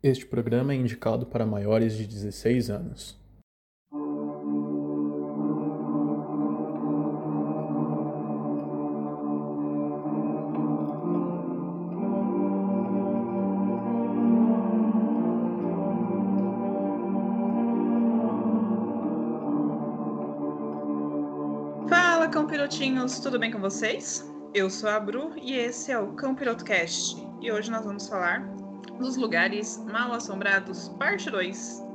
Este programa é indicado para maiores de 16 anos. Fala, campirotinhos, tudo bem com vocês? Eu sou a Bru e esse é o Campirotcast. E hoje nós vamos falar dos lugares mal assombrados, parte 2.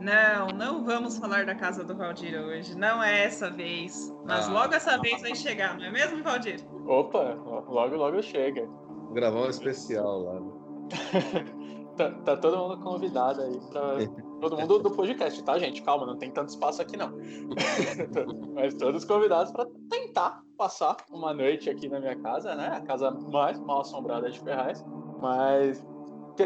Não, não vamos falar da casa do Valdir hoje. Não é essa vez. Mas Ah. logo essa vez vai chegar, não é mesmo, Valdir? Opa, logo logo chega. Vou gravar um especial lá. né? Tá, tá todo mundo convidado aí pra. Todo mundo do podcast, tá, gente? Calma, não tem tanto espaço aqui, não. Mas todos convidados pra tentar passar uma noite aqui na minha casa, né? A casa mais mal assombrada de Ferraz. Mas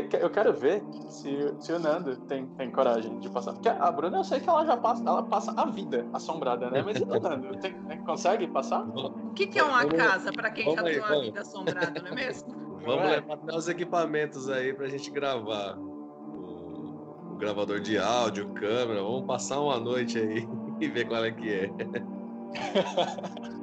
que- que- eu quero ver se, se o Nando tem, tem coragem de passar. Porque a Bruna, eu sei que ela já passa, ela passa a vida assombrada, né? Mas e o Nando? Tem- consegue passar? O que, que é uma casa para quem já vamos aí, tem uma vamos. vida assombrada, não é mesmo? Vamos levar até os equipamentos aí pra gente gravar. O, o gravador de áudio, câmera. Vamos passar uma noite aí e ver qual é que é.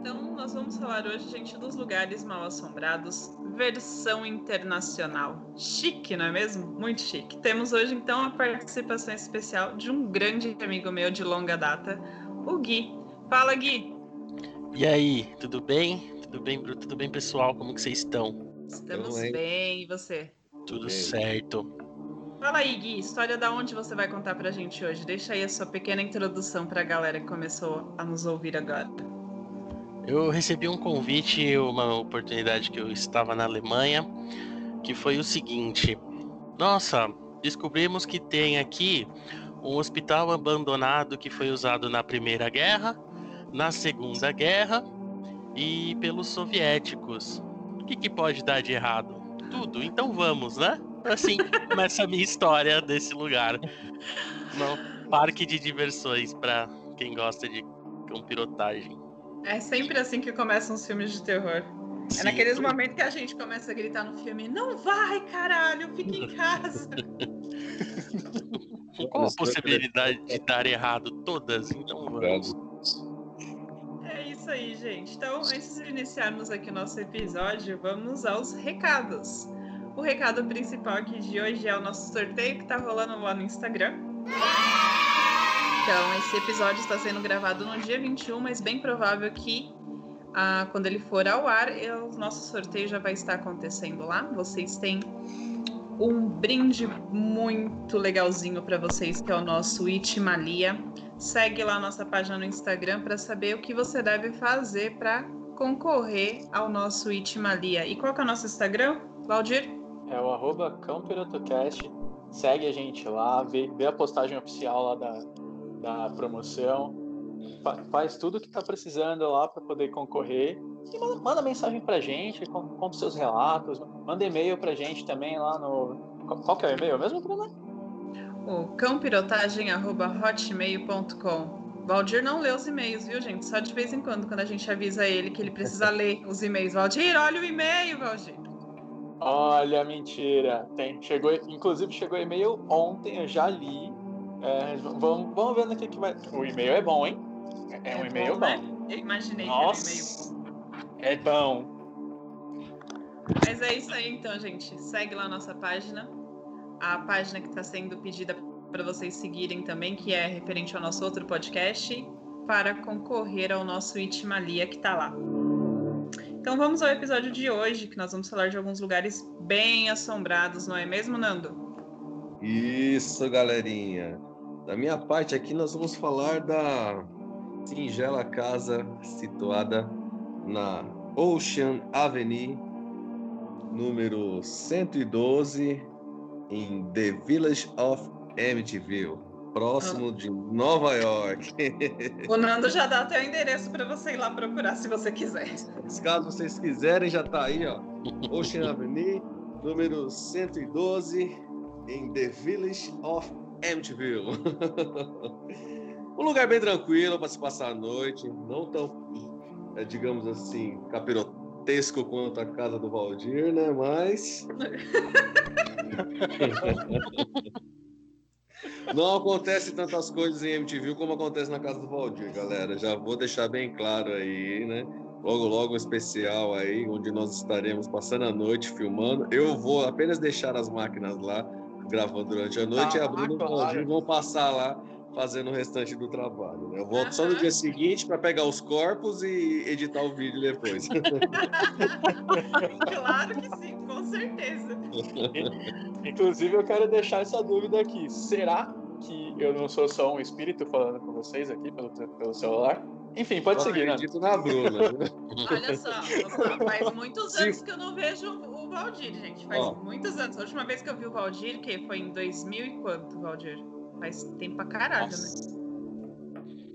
Nós vamos falar hoje, gente, dos lugares mal assombrados, versão internacional. Chique, não é mesmo? Muito chique. Temos hoje, então, a participação especial de um grande amigo meu de longa data, o Gui. Fala, Gui. E aí, tudo bem? Tudo bem, Bruno? Tudo bem, pessoal? Como que vocês estão? Estamos Tamo aí. bem, e você? Tudo Bem. certo. Fala aí, Gui, história da onde você vai contar pra gente hoje? Deixa aí a sua pequena introdução pra galera que começou a nos ouvir agora. Eu recebi um convite, uma oportunidade que eu estava na Alemanha, que foi o seguinte: Nossa, descobrimos que tem aqui um hospital abandonado que foi usado na Primeira Guerra, na Segunda Guerra e pelos soviéticos. O que, que pode dar de errado? Tudo. Então vamos, né? Assim começa a minha história desse lugar. No parque de diversões para quem gosta de campirotagem. É sempre assim que começam os filmes de terror. É Sim. naqueles momentos que a gente começa a gritar no filme: Não vai, caralho, fica em casa. Qual a possibilidade de dar errado? Todas, então vamos. É isso aí, gente. Então, antes de iniciarmos aqui o nosso episódio, vamos aos recados. O recado principal aqui de hoje é o nosso sorteio que tá rolando lá no Instagram. Então, esse episódio está sendo gravado no dia 21, mas bem provável que ah, quando ele for ao ar, eu- o nosso sorteio já vai estar acontecendo lá. Vocês têm um brinde muito legalzinho para vocês, que é o nosso Itimalia. Segue lá a nossa página no Instagram para saber o que você deve fazer para concorrer ao nosso Itimalia. E qual que é o nosso Instagram, Valdir? É o arroba. Segue a gente lá, vê, vê a postagem oficial lá da, da promoção. Fa- faz tudo que tá precisando lá para poder concorrer. E manda, manda mensagem pra gente, os seus relatos. Manda e-mail pra gente também lá no. Qual, qual que é o e-mail mesmo, Bruna? O cãopirotagem.hotmail.com. Valdir não lê os e-mails, viu, gente? Só de vez em quando, quando a gente avisa ele que ele precisa ler os e-mails. Valdir, olha o e-mail, Valdir. Olha, mentira. Tem, chegou, inclusive chegou e-mail ontem, eu já li. É, vamos, vamos ver no que, que vai. O e-mail é bom, hein? É, é um e-mail bom. né? Eu imaginei que era um e-mail Nossa! É bom. Mas é isso aí então, gente. Segue lá a nossa página. A página que está sendo pedida para vocês seguirem também, que é referente ao nosso outro podcast, para concorrer ao nosso Itimalia que está lá. Então vamos ao episódio de hoje, que nós vamos falar de alguns lugares bem assombrados, não é mesmo, Nando? Isso, galerinha. Da minha parte aqui, nós vamos falar da singela casa situada na Ocean Avenue, número 112, em The Village of Amityville, próximo de Nova York. O Nando já dá até o endereço para você ir lá procurar se você quiser. Caso vocês quiserem, já tá aí, ó. Ocean Avenue, número 112, em The Village of Amityville. um lugar bem tranquilo para se passar a noite, não tão, é, digamos assim, capiro- gigantesco quanto a casa do Valdir, né? Mas. Não acontece tantas coisas em MTV como acontece na casa do Valdir, galera. Já vou deixar bem claro aí, né? Logo, logo um especial aí, onde nós estaremos passando a noite filmando. Eu vou apenas deixar as máquinas lá, gravando durante a noite, Ah, e a Bruna e o. Valdir vão passar lá fazendo o restante do trabalho. né? Eu volto só no dia seguinte para pegar os corpos e editar o vídeo depois. claro que sim, com certeza. Inclusive, eu quero deixar essa dúvida aqui. Será que eu não sou só um espírito falando com vocês aqui pelo, pelo celular? Enfim, pode Eu seguir, né? acredito na Bruna. Olha só, faz muitos anos que eu não vejo o Valdir, gente. Faz Ó. muitos anos. A última vez que eu vi o Valdir, que foi em 2000 e quanto, Valdir? Faz tempo pra caralho, né? Nossa.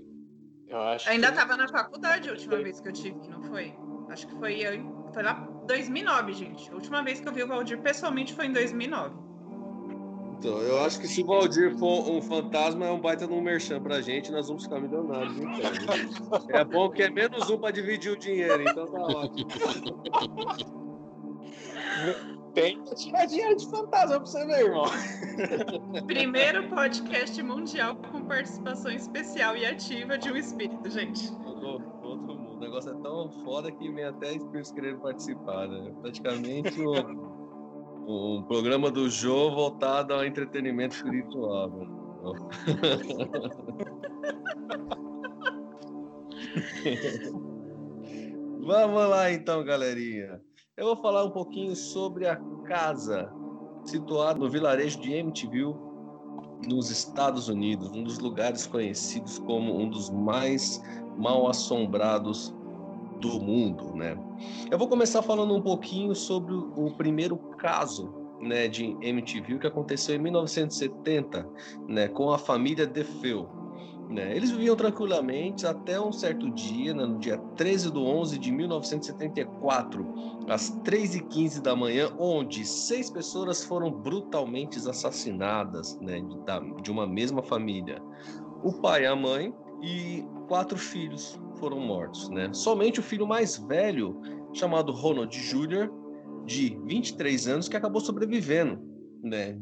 Eu acho Ainda que... tava na faculdade a última vez que eu tive, não foi? Acho que foi eu. Foi lá 2009, gente. A última vez que eu vi o Valdir pessoalmente foi em 2009. Então, eu acho que se o Valdir for um fantasma, é um baita no merchan pra gente, nós vamos ficar milionários, então. É bom que é menos um pra dividir o dinheiro, então tá ótimo. Tenta tirar dinheiro de fantasma pra você ver, irmão. Primeiro podcast mundial com participação especial e ativa de um espírito, gente. Outro mundo. O negócio é tão foda que vem até espíritos querendo participar, né? Praticamente um, um programa do Jô voltado ao entretenimento espiritual. Né? Vamos lá então, galerinha. Eu vou falar um pouquinho sobre a casa situada no vilarejo de Amityville, nos Estados Unidos, um dos lugares conhecidos como um dos mais mal assombrados do mundo, né? Eu vou começar falando um pouquinho sobre o primeiro caso, né, de Amityville que aconteceu em 1970, né, com a família DeFeo. Né? Eles viviam tranquilamente até um certo dia, né, no dia 13 de 11 de 1974, às 3h15 da manhã, onde seis pessoas foram brutalmente assassinadas né, de, da- de uma mesma família. O pai, a mãe e quatro filhos foram mortos. Né? Somente o filho mais velho, chamado Ronald Jr., de 23 anos, que acabou sobrevivendo. Né?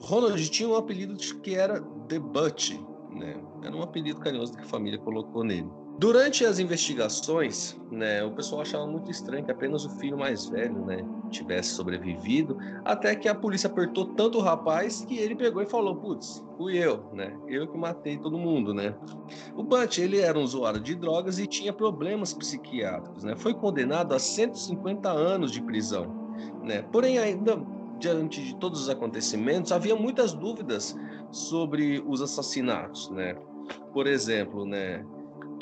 Ronald tinha um apelido que era The Butch, né? Era um apelido carinhoso que a família colocou nele. Durante as investigações, né, o pessoal achava muito estranho que apenas o filho mais velho, né, tivesse sobrevivido, até que a polícia apertou tanto o rapaz que ele pegou e falou: "Putz, fui eu, né? Eu que matei todo mundo, né?" O Butch, ele era um usuário de drogas e tinha problemas psiquiátricos, né? Foi condenado a 150 anos de prisão, né? Porém, ainda diante de todos os acontecimentos, havia muitas dúvidas sobre os assassinatos, né? Por exemplo, né?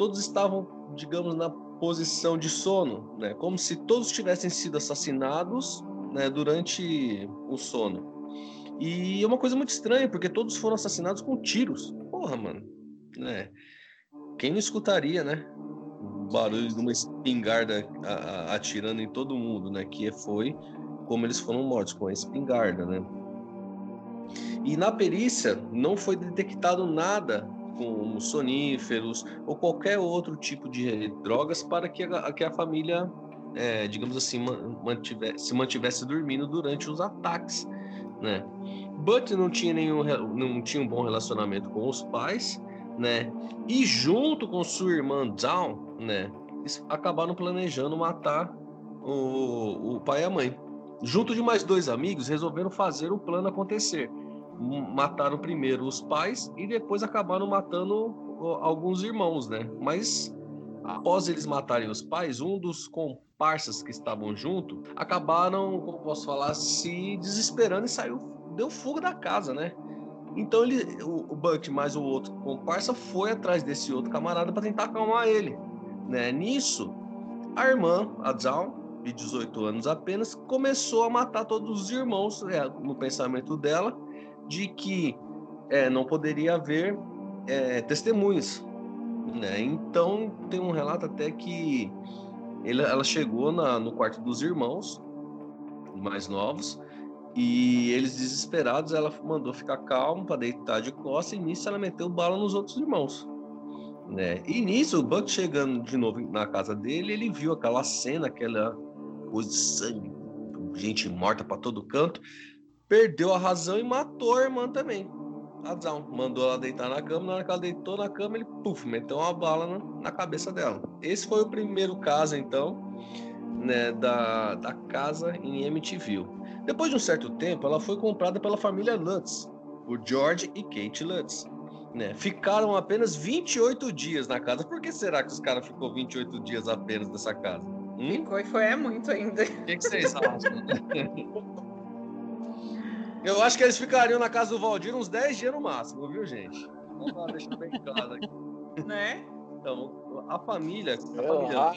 Todos estavam, digamos, na posição de sono, né? Como se todos tivessem sido assassinados, né? Durante o sono. E é uma coisa muito estranha, porque todos foram assassinados com tiros. Porra, mano, né? Quem não escutaria, né? O barulho de uma espingarda atirando em todo mundo, né? Que foi como eles foram mortos, com a espingarda, né? E na perícia não foi detectado nada como soníferos ou qualquer outro tipo de drogas para que a, que a família, é, digamos assim, man- mantivesse, se mantivesse dormindo durante os ataques, né? But não tinha nenhum, não tinha um bom relacionamento com os pais, né? E junto com sua irmã Dawn, né? Acabaram planejando matar o, o pai e a mãe. Junto de mais dois amigos, resolveram fazer o plano acontecer. Mataram primeiro os pais e depois acabaram matando alguns irmãos, né? Mas após eles matarem os pais, um dos comparsas que estavam junto acabaram, como posso falar, se desesperando e saiu, deu fuga da casa, né? Então ele, o, o Buck mais o outro comparsa foi atrás desse outro camarada para tentar acalmar ele, né? Nisso, a irmã, a Zaun, de 18 anos apenas, começou a matar todos os irmãos, é, no pensamento dela, de que é, não poderia haver é, testemunhas. Né? Então, tem um relato até que ele- ela chegou na- no quarto dos irmãos mais novos e eles desesperados, ela mandou ficar calmo para deitar de costas e nisso ela meteu bala nos outros irmãos. Né? E nisso, o Buck chegando de novo na casa dele, ele viu aquela cena, aquela coisa de sangue, gente morta para todo canto, perdeu a razão e matou a irmã também. Razão. Mandou ela deitar na cama, na hora que ela deitou na cama, ele puf, meteu uma bala na, na cabeça dela. Esse foi o primeiro caso, então, né, da, da casa em MTV. Depois de um certo tempo, ela foi comprada pela família Lutz, por George e Kate Lutz. Né? Ficaram apenas 28 dias na casa. Por que será que os caras ficou 28 dias apenas nessa casa? Hum? Ficou e foi é muito ainda. O que, que vocês acham? Eu acho que eles ficariam na casa do Valdir uns 10 dias no máximo, viu, gente? Vamos deixar bem claro aqui. Né? Então, a família, a família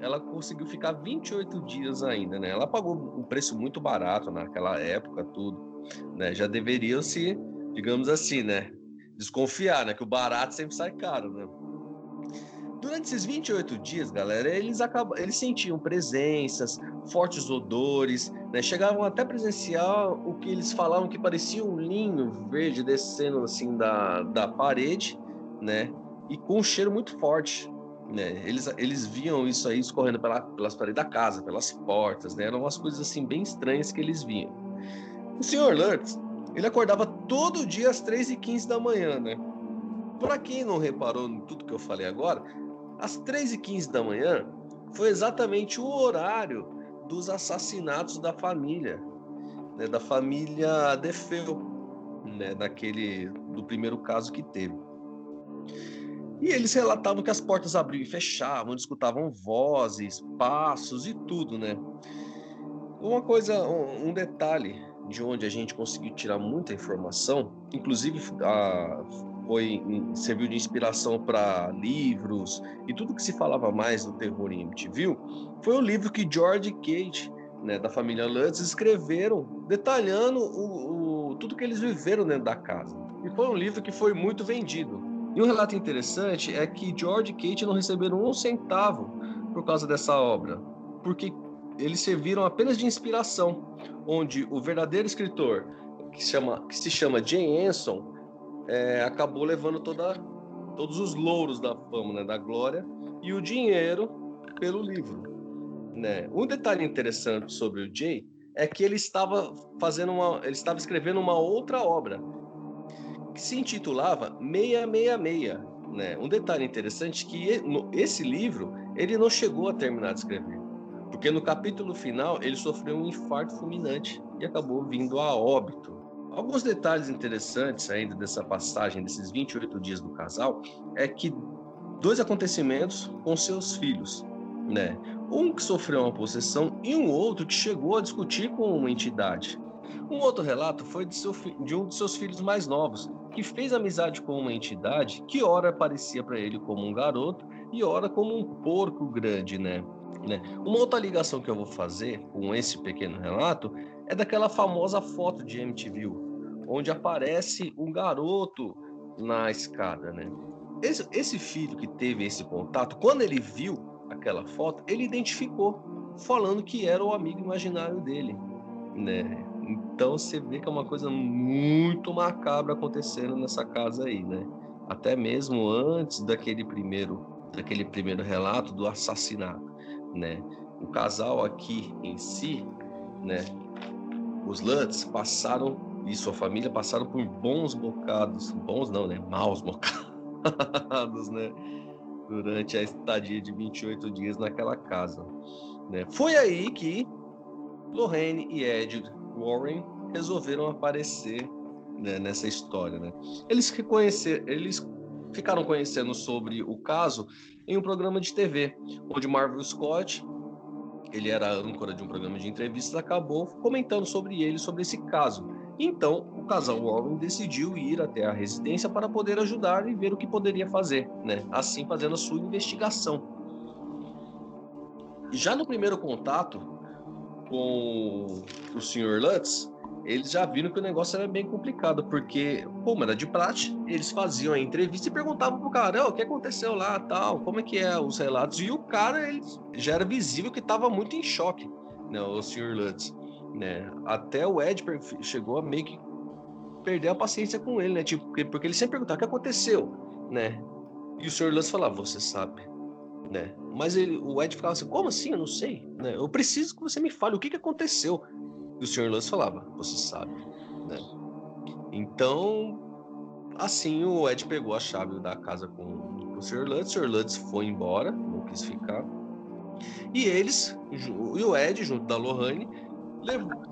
ela conseguiu ficar 28 dias ainda, né? Ela pagou um preço muito barato naquela época, tudo, né? Já deveriam se, digamos assim, né? Desconfiar, né? Que o barato sempre sai caro, né? Durante esses 28 dias, galera, eles acabam, eles sentiam presenças, fortes odores, né? Chegavam até presenciar o que eles falavam que parecia um linho verde descendo assim da, da parede, né? E com um cheiro muito forte, né? Eles, eles viam isso aí escorrendo pela, pelas paredes da casa, pelas portas, né? Eram umas coisas assim bem estranhas que eles viam. O senhor Lurtz, ele acordava todo dia às 3h15 da manhã, né? Para quem não reparou em tudo que eu falei agora, às 3h15 da manhã foi exatamente o horário dos assassinatos da família, né, da família Defeu, né, daquele do primeiro caso que teve. E eles relatavam que as portas abriam e fechavam, escutavam vozes, passos e tudo, né? Uma coisa, um, um detalhe de onde a gente conseguiu tirar muita informação, inclusive a, foi serviu de inspiração para livros e tudo que se falava mais do terror em MTV, foi o livro que George e Kate, né, da família Lutz, escreveram, detalhando o, o, tudo que eles viveram dentro da casa. E foi um livro que foi muito vendido. E um relato interessante é que George e Kate não receberam um centavo por causa dessa obra, porque eles serviram apenas de inspiração, onde o verdadeiro escritor, que chama, que se chama Jane Anson, é, acabou levando toda, todos os louros da fama, né, da glória, e o dinheiro pelo livro. Né? Um detalhe interessante sobre o Jay é que ele estava fazendo uma, ele estava escrevendo uma outra obra que se intitulava 666. Né? Um detalhe interessante é que esse livro ele não chegou a terminar de escrever, porque no capítulo final ele sofreu um infarto fulminante e acabou vindo a óbito. Alguns detalhes interessantes ainda dessa passagem, desses 28 dias do casal, é que dois acontecimentos com seus filhos, né? Um que sofreu uma possessão e um outro que chegou a discutir com uma entidade. Um outro relato foi de, seu, de um de seus filhos mais novos, que fez amizade com uma entidade que ora aparecia para ele como um garoto e ora como um porco grande, né? né? Uma outra ligação que eu vou fazer com esse pequeno relato é daquela famosa foto de MTV, onde aparece um garoto na escada, né? Esse, esse filho que teve esse contato, quando ele viu aquela foto, ele identificou, falando que era o amigo imaginário dele, né? Então você vê que é uma coisa muito macabra acontecendo nessa casa aí, né? Até mesmo antes daquele primeiro, daquele primeiro relato do assassinato, né? O casal aqui em si, né? Os Lutz passaram e sua família passaram por bons bocados, bons não, né? Maus bocados, né? Durante a estadia de 28 dias naquela casa. Né? Foi aí que Lorraine e Ed Warren resolveram aparecer né, nessa história, né? Eles eles ficaram conhecendo sobre o caso em um programa de TV, onde Marvel Scott ele era âncora de um programa de entrevistas, acabou comentando sobre ele, sobre esse caso. Então, o casal Warren decidiu ir até a residência para poder ajudar e ver o que poderia fazer, né? Assim fazendo a sua investigação. Já no primeiro contato com o Sr. Lutz, eles já viram que o negócio era bem complicado, porque, como era de praxe, eles faziam a entrevista e perguntavam pro cara, oh, o que aconteceu lá, tal, como é que é os relatos, e o cara, ele já era visível que estava muito em choque, né, o Sr. Lutz né? Até o Ed chegou a meio que perder a paciência com ele, né? Tipo, porque ele sempre perguntava o que aconteceu, né? E o Sr. Lance falava, você sabe, né? Mas ele, o Ed ficava assim, como assim? Eu não sei. Né? Eu preciso que você me fale o que, que aconteceu. E o Sr. Lutz falava, você sabe. Né? Então, assim, o Ed pegou a chave da casa com o Sr. Lutz. O. Lutz foi embora, não quis ficar. E eles, e o Ed, junto da Lohane,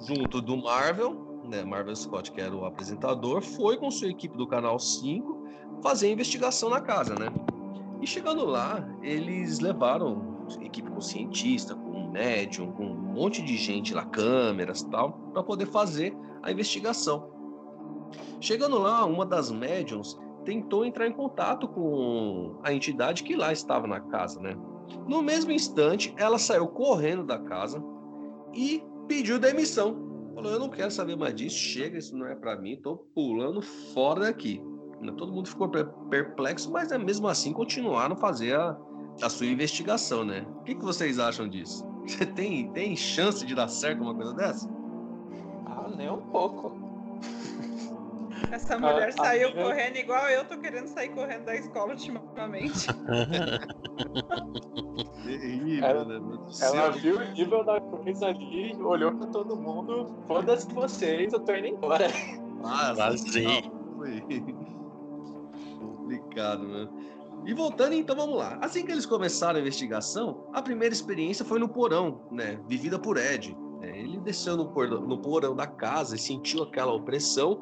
junto do Marvel, né, Marvel Scott, que era o apresentador, foi com sua equipe do Canal 5 fazer a investigação na casa, né? E chegando lá, eles levaram equipe com cientista, com médium, com um monte de gente lá, câmeras tal, para poder fazer a investigação. Chegando lá, uma das médiums tentou entrar em contato com a entidade que lá estava na casa, né? No mesmo instante, ela saiu correndo da casa e pediu demissão. Falou: Eu não quero saber mais disso, chega, isso não é para mim, tô pulando fora daqui. Todo mundo ficou perplexo, mas é mesmo assim continuaram a fazer a, a sua investigação, né? O que, que vocês acham disso? Você tem, tem chance de dar certo uma coisa dessa? Ah, nem um pouco. Essa mulher ah, saiu correndo igual eu tô querendo sair correndo da escola ultimamente. Terrível, ela, né? Ela viu o nível da coisa ali, olhou pra todo mundo. Foda-se vocês, eu tô indo embora. Ah, Vazei. Complicado, né? E voltando, então vamos lá. Assim que eles começaram a investigação, a primeira experiência foi no porão, né? Vivida por Ed. É, ele desceu no porão, no porão da casa e sentiu aquela opressão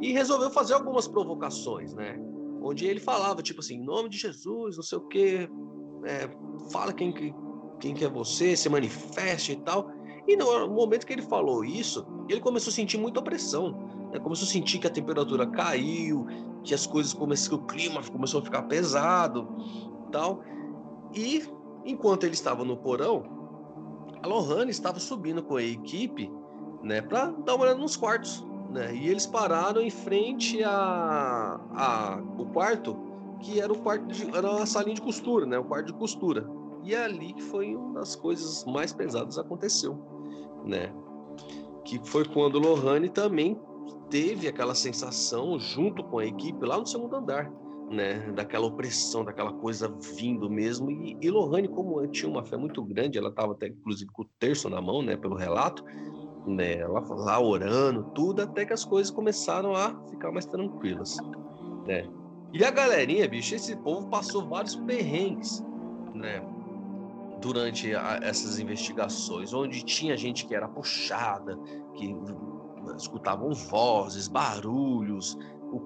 e resolveu fazer algumas provocações, né? Onde ele falava, tipo assim, em nome de Jesus, não sei o quê, é, fala quem, quem que é você, se manifeste e tal. E no momento que ele falou isso, ele começou a sentir muita opressão. Né? Começou a sentir que a temperatura caiu, que as coisas começaram, que o clima começou a ficar pesado, tal. E enquanto ele estava no porão, a Lohane estava subindo com a equipe, né, para dar uma olhada nos quartos, né? E eles pararam em frente a, a o quarto, que era o quarto de, era uma salinha de costura, né, o quarto de costura. E é ali que foi uma das coisas mais pesadas aconteceu, né? Que foi quando Lohane também teve aquela sensação junto com a equipe lá no segundo andar, né, daquela opressão, daquela coisa vindo mesmo. E, e Lohane, como tinha uma fé muito grande, ela estava até inclusive com o terço na mão, né, pelo relato, né, ela lá orando, tudo, até que as coisas começaram a ficar mais tranquilas, né. E a galerinha, bicho, esse povo passou vários perrengues, né, durante a, essas investigações, onde tinha gente que era puxada, que escutavam vozes, barulhos, o,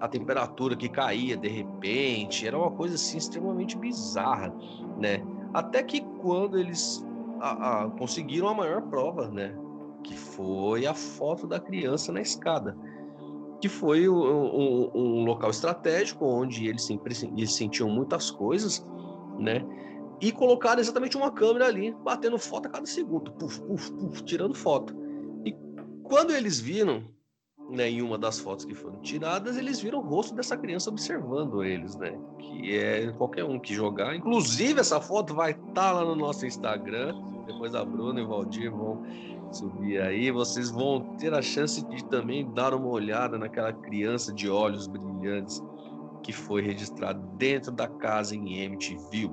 a temperatura que caía de repente, era uma coisa assim extremamente bizarra, né? Até que quando eles a, a, conseguiram a maior prova, né? Que foi a foto da criança na escada, que foi um, um, local estratégico onde eles sempre eles sentiam muitas coisas, né? E colocaram exatamente uma câmera ali, batendo foto a cada segundo, puf, puf, puf, tirando foto. Quando eles viram, né, em uma das fotos que foram tiradas, eles viram o rosto dessa criança observando eles, né? Que é qualquer um que jogar. Inclusive, essa foto vai estar tá lá no nosso Instagram. Depois a Bruna e o Valdir vão subir aí. Vocês vão ter a chance de também dar uma olhada naquela criança de olhos brilhantes que foi registrada dentro da casa em MTV.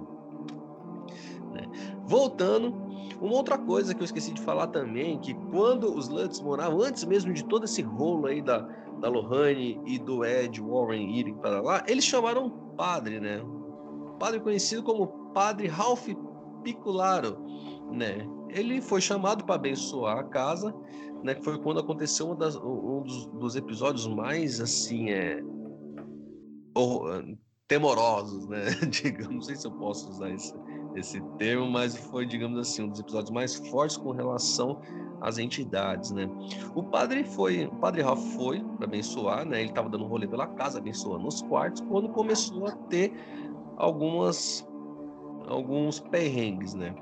Né? Voltando, uma outra coisa que eu esqueci de falar também, que quando os Lutz moravam, antes mesmo de todo esse rolo aí da, da Lohane e do Ed Warren irem para lá, eles chamaram um padre, né? Um padre conhecido como Padre Ralph Picularo, né? Ele foi chamado para abençoar a casa, né? Que foi quando aconteceu um, das, um dos, dos, episódios mais, assim, é... temorosos, né? Digamos, não sei se eu posso usar isso esse termo, mas foi, digamos assim, um dos episódios mais fortes com relação às entidades, né? O padre foi, o padre Ralph foi para abençoar, né? Ele estava dando um rolê pela casa, abençoando os quartos, quando começou a ter algumas alguns perrengues, né?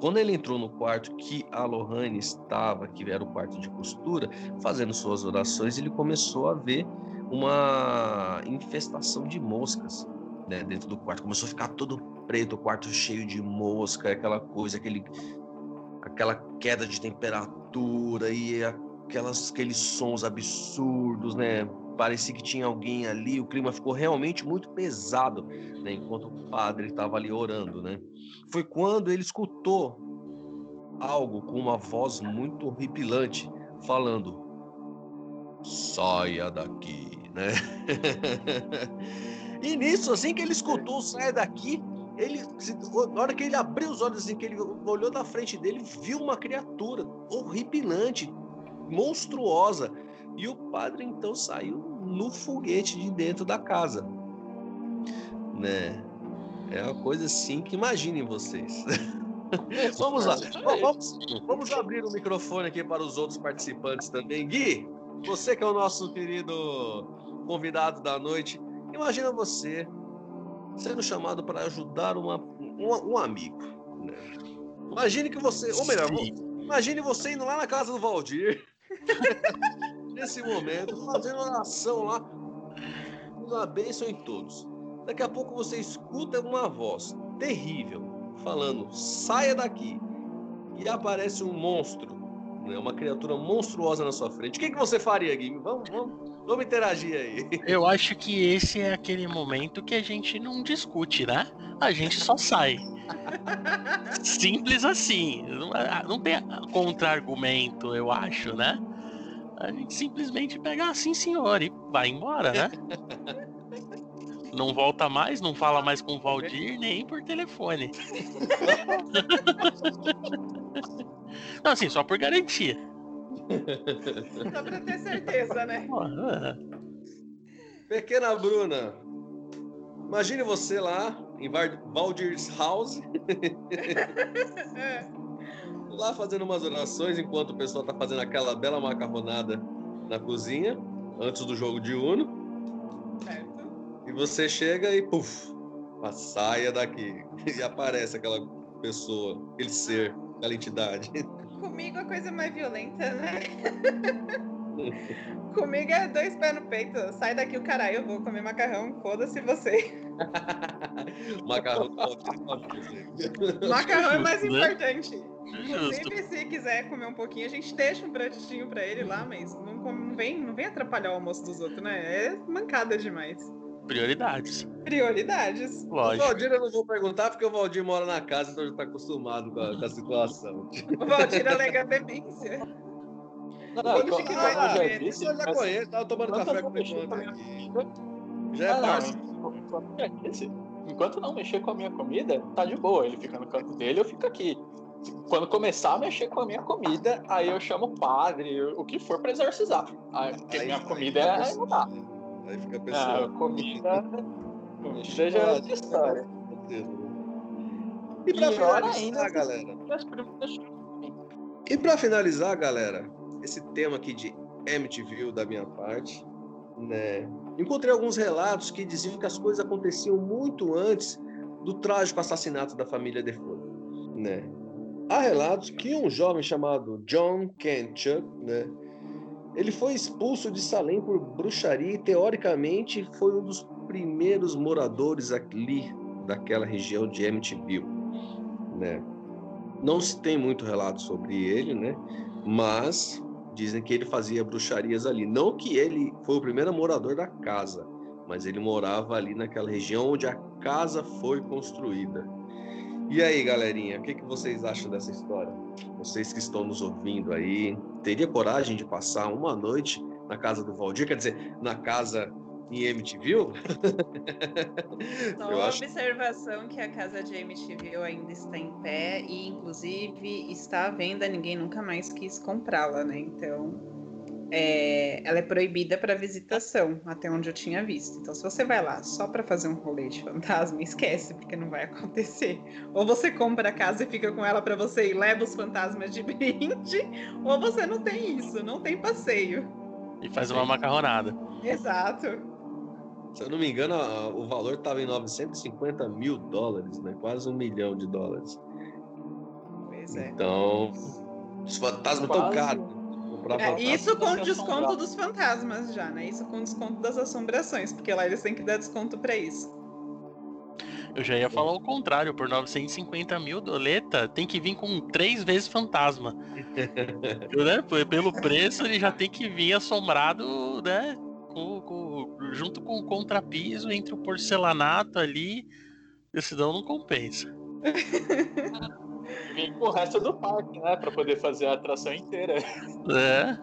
Quando ele entrou no quarto que a Lohane estava, que era o quarto de costura, fazendo suas orações, ele começou a ver uma infestação de moscas né, dentro do quarto. Começou a ficar todo preto, o quarto cheio de mosca, aquela coisa, aquele, aquela queda de temperatura e aquelas, aqueles sons absurdos, né? Parecia que tinha alguém ali, o clima ficou realmente muito pesado, né? Enquanto o padre estava ali orando, né? Foi quando ele escutou algo com uma voz muito horripilante, falando: saia daqui, né? e nisso, assim que ele escutou saia daqui, ele, na hora que ele abriu os olhos, assim, que ele olhou na frente dele, viu uma criatura horripilante, monstruosa. E o padre então saiu no foguete de dentro da casa, né? É uma coisa assim que imaginem vocês. vamos lá, vamos, vamos abrir o microfone aqui para os outros participantes também. Gui, você que é o nosso querido convidado da noite, imagina você sendo chamado para ajudar uma, um, um amigo. Né? Imagine que você, ou melhor, imagine você indo lá na casa do Valdir, nesse momento, fazendo oração lá, uma bênção em todos. Daqui a pouco você escuta uma voz terrível falando: saia daqui. E aparece um monstro né? Uma criatura monstruosa na sua frente. O que, que você faria, Gui? Vamos, vamos, vamos interagir aí. Eu acho que esse é aquele momento que a gente não discute, né? A gente só sai. Simples assim. Não tem contra-argumento, eu acho, né? A gente simplesmente pega assim, senhor, e vai embora, né? Não volta mais, não fala mais com o Valdir, nem por telefone. Não, assim, só por garantia. Só pra ter certeza, né? Pequena Bruna, imagine você lá em Valdir's House. lá fazendo umas orações enquanto o pessoal tá fazendo aquela bela macarronada na cozinha, antes do jogo de Uno. Certo. E você chega e, puf, saia daqui. E aparece aquela pessoa, aquele ser aquela entidade. Comigo a coisa mais violenta, né? Comigo é dois pés no peito. Sai daqui o caralho, eu vou comer macarrão, foda-se você. macarrão Macarrão é mais importante. Inclusive, se quiser comer um pouquinho, a gente deixa um pratinho pra ele lá, mas não, não, vem, não vem atrapalhar o almoço dos outros, né? É mancada demais. Prioridades. Prioridades. Lógico. O Valdir eu não vou perguntar porque o Valdir mora na casa, então já tá acostumado com a, com a situação. O Valdir alega demência. Não, que vai ah, já disse, eu já conheço, tava tomando café com o aqui. Já é fácil. Enquanto não mexer com a minha comida, tá de boa. Ele fica no canto dele, eu fico aqui. Quando começar a mexer com a minha comida, aí eu chamo o padre, o que for pra exorcizar. Aí, porque aí, minha comida é. Não dá. Aí fica a pessoa. Ah, comida. comida já é de história. E pra finalizar, ainda, galera. E pra finalizar, galera, esse tema aqui de MTV da minha parte, né? Encontrei alguns relatos que diziam que as coisas aconteciam muito antes do trágico assassinato da família Defoe, né? Há relatos que um jovem chamado John Kenchuk, né, ele foi expulso de Salem por bruxaria e, teoricamente, foi um dos primeiros moradores ali daquela região de Amityville, né? Não se tem muito relato sobre ele, né? Mas dizem que ele fazia bruxarias ali. Não que ele foi o primeiro morador da casa, mas ele morava ali naquela região onde a casa foi construída. E aí, galerinha, o que, que vocês acham dessa história? Vocês que estão nos ouvindo aí, teria coragem de passar uma noite na casa do Valdir? Quer dizer, na casa em MTV? Só uma acho... observação que a casa de MTV ainda está em pé e, inclusive, está à venda. Ninguém nunca mais quis comprá-la, né? Então, é, ela é proibida para visitação, até onde eu tinha visto. Então, se você vai lá só para fazer um rolê de fantasma, esquece, porque não vai acontecer. Ou você compra a casa e fica com ela para você e leva os fantasmas de brinde, ou você não tem isso, não tem passeio. E faz uma macarronada. Exato. Se eu não me engano, o valor estava em 950 mil dólares, né? Quase um milhão de dólares. Pois é. Então, os fantasmas estão caros. É, isso com desconto dos fantasmas já, né? Isso com desconto das assombrações, porque lá eles têm que dar desconto para isso. Eu já ia falar o contrário, por 950 mil doleta, tem que vir com três vezes fantasma. né? Pelo preço, ele já tem que vir assombrado, né? Com, com, junto com o contrapiso entre o porcelanato ali, senão não compensa. Vem com o resto do parque, né? Pra poder fazer a atração inteira. É.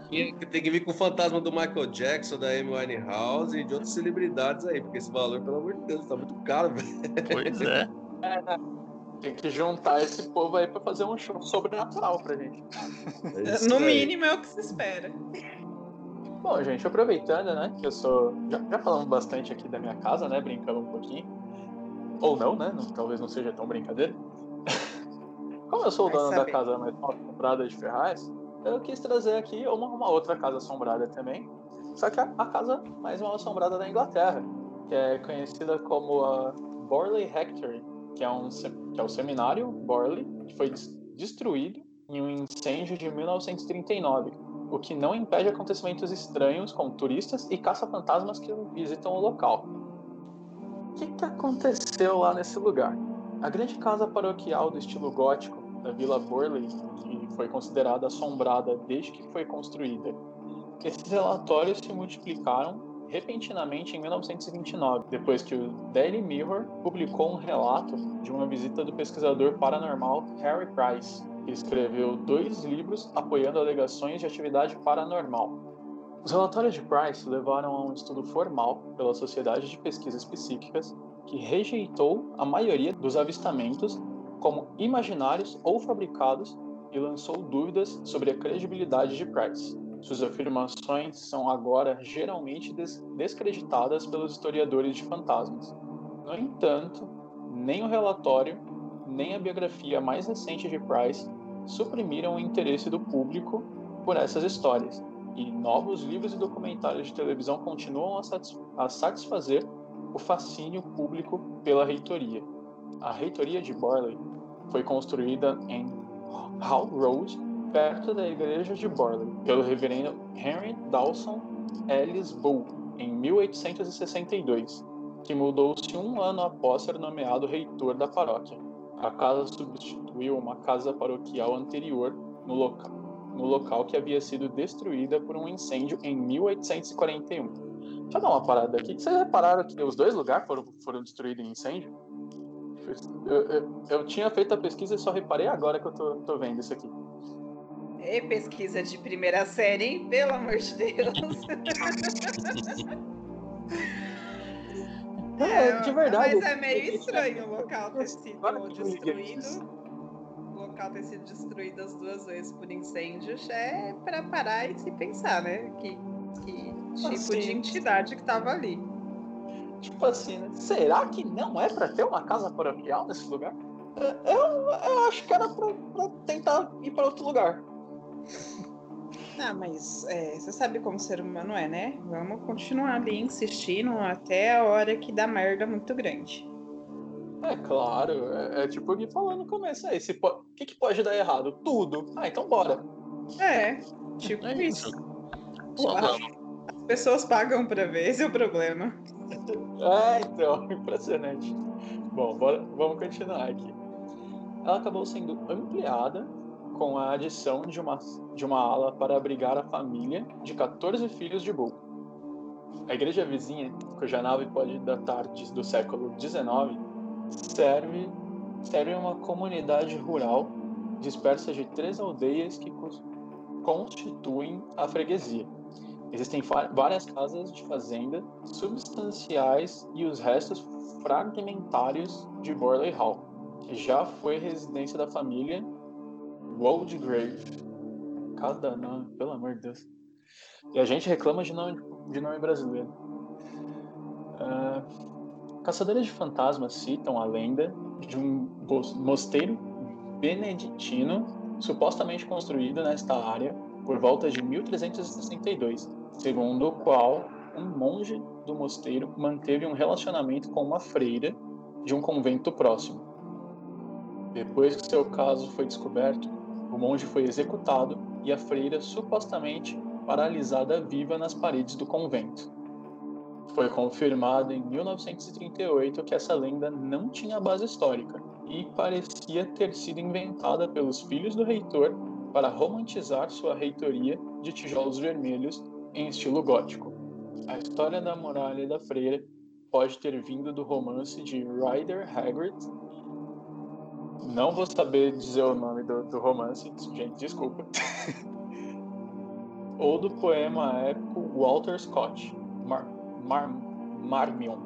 Tem que vir com o fantasma do Michael Jackson, da Amy Winehouse e de outras celebridades aí, porque esse valor, pelo amor de Deus, tá muito caro, velho. Pois é. é? Tem que juntar esse povo aí pra fazer um show sobrenatural pra gente. É no mínimo é o que se espera. Bom, gente, aproveitando, né, que eu sou. Já, já falamos bastante aqui da minha casa, né? Brincando um pouquinho. Ou não, né? Não, talvez não seja tão brincadeira. Como eu sou o dono da casa mais assombrada de Ferraz, eu quis trazer aqui uma, uma, outra casa assombrada também. Só que a, a, casa mais mal assombrada da Inglaterra, que é conhecida como a Borley Rectory, que é, um, que é o seminário Borley, que foi destruído em um incêndio de 1939, o que não impede acontecimentos estranhos com turistas e caça-fantasmas que visitam o local. O que, que aconteceu lá nesse lugar? A grande casa paroquial do estilo gótico da Vila Borley, que foi considerada assombrada desde que foi construída, esses relatórios se multiplicaram repentinamente em 1929, depois que o Daily Mirror publicou um relato de uma visita do pesquisador paranormal Harry Price, que escreveu dois livros apoiando alegações de atividade paranormal. Os relatórios de Price levaram a um estudo formal pela Sociedade de Pesquisas Psíquicas que rejeitou a maioria dos avistamentos como imaginários ou fabricados e lançou dúvidas sobre a credibilidade de Price. Suas afirmações são agora geralmente des descreditadas pelos historiadores de fantasmas. No entanto, nem o relatório, nem a biografia mais recente de Price suprimiram o interesse do público por essas histórias, e novos livros e documentários de televisão continuam a, a satisfazer o fascínio público pela reitoria. A reitoria de Borley foi construída em Hall Road, perto da igreja de Borley, pelo reverendo Henry Dawson Ellis Bull, em 1862, que mudou-se um ano após ser nomeado reitor da paróquia. A casa substituiu uma casa paroquial anterior no local, no local que havia sido destruída por um incêndio em 1841. Deixa eu dar uma parada aqui. Vocês repararam que os dois lugares foram, foram destruídos em incêndio? Eu, eu, eu, tinha feito a pesquisa e só reparei agora que eu tô, tô vendo isso aqui. E pesquisa de primeira série, hein? Pelo amor de Deus. é, de verdade. Mas é meio estranho o local ter sido destruído. O local ter sido destruído as duas vezes por incêndios é para parar e se pensar, né? Que, que tipo assim, de entidade que estava ali. Tipo assim, será que não é para ter uma casa paroquial nesse lugar? É, eu, eu acho que era para tentar ir para outro lugar. Ah, mas é, você sabe como ser humano é, né? Vamos continuar ali insistindo até a hora que dá merda muito grande. É claro, é, é tipo o Gui falou no começo aí. O que, que pode dar errado? Tudo. Ah, então bora. É, tipo é isso. isso. As pessoas pagam pra ver, esse é o problema. É, então, impressionante. Bom, bora, vamos continuar aqui. Ela acabou sendo ampliada com a adição de uma, de uma ala para abrigar a família de 14 filhos de Bull. A igreja vizinha, cuja nave pode datar do século XIX, serve, serve uma comunidade rural dispersa de três aldeias que constituem a freguesia. Existem várias casas de fazenda substanciais e os restos fragmentários de Borley Hall, que já foi residência da família Waldegrave. Cada nome, pelo amor de Deus. E a gente reclama de nome, de nome brasileiro. Uh, caçadores de fantasmas citam a lenda de um mosteiro beneditino supostamente construído nesta área por volta de 1362, segundo o qual um monge do mosteiro manteve um relacionamento com uma freira de um convento próximo. Depois que seu caso foi descoberto, o monge foi executado e a freira supostamente paralisada viva nas paredes do convento. Foi confirmado em 1938 que essa lenda não tinha base histórica e parecia ter sido inventada pelos filhos do reitor para romantizar sua reitoria de tijolos vermelhos em estilo gótico. A história da muralha da freira pode ter vindo do romance de Rider Haggard. Não vou saber dizer o nome do, do romance, gente, desculpa. Ou do poema épico Walter Scott, Mar, Mar, Marmion.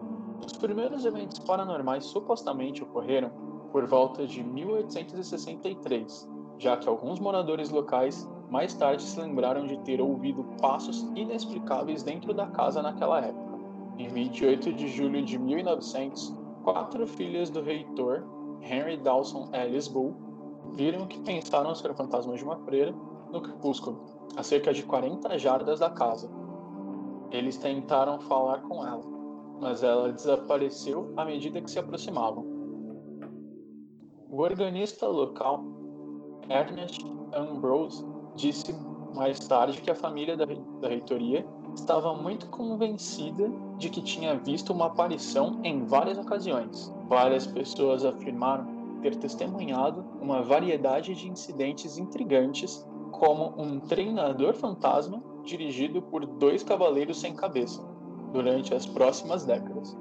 Os primeiros eventos paranormais supostamente ocorreram por volta de 1863, já que alguns moradores locais mais tarde se lembraram de ter ouvido passos inexplicáveis dentro da casa naquela época. Em 28 de julho de 1900, quatro filhas do reitor, Henry Dawson Ellis Bull, viram que pensaram ser fantasmas de uma freira no crepúsculo, a cerca de 40 jardas da casa. Eles tentaram falar com ela, mas ela desapareceu à medida que se aproximavam. O organista local, Ernest Ambrose, disse mais tarde que a família da, da reitoria estava muito convencida de que tinha visto uma aparição em várias ocasiões. Várias pessoas afirmaram ter testemunhado uma variedade de incidentes intrigantes, como um treinador fantasma dirigido por dois cavaleiros sem cabeça, durante as próximas décadas.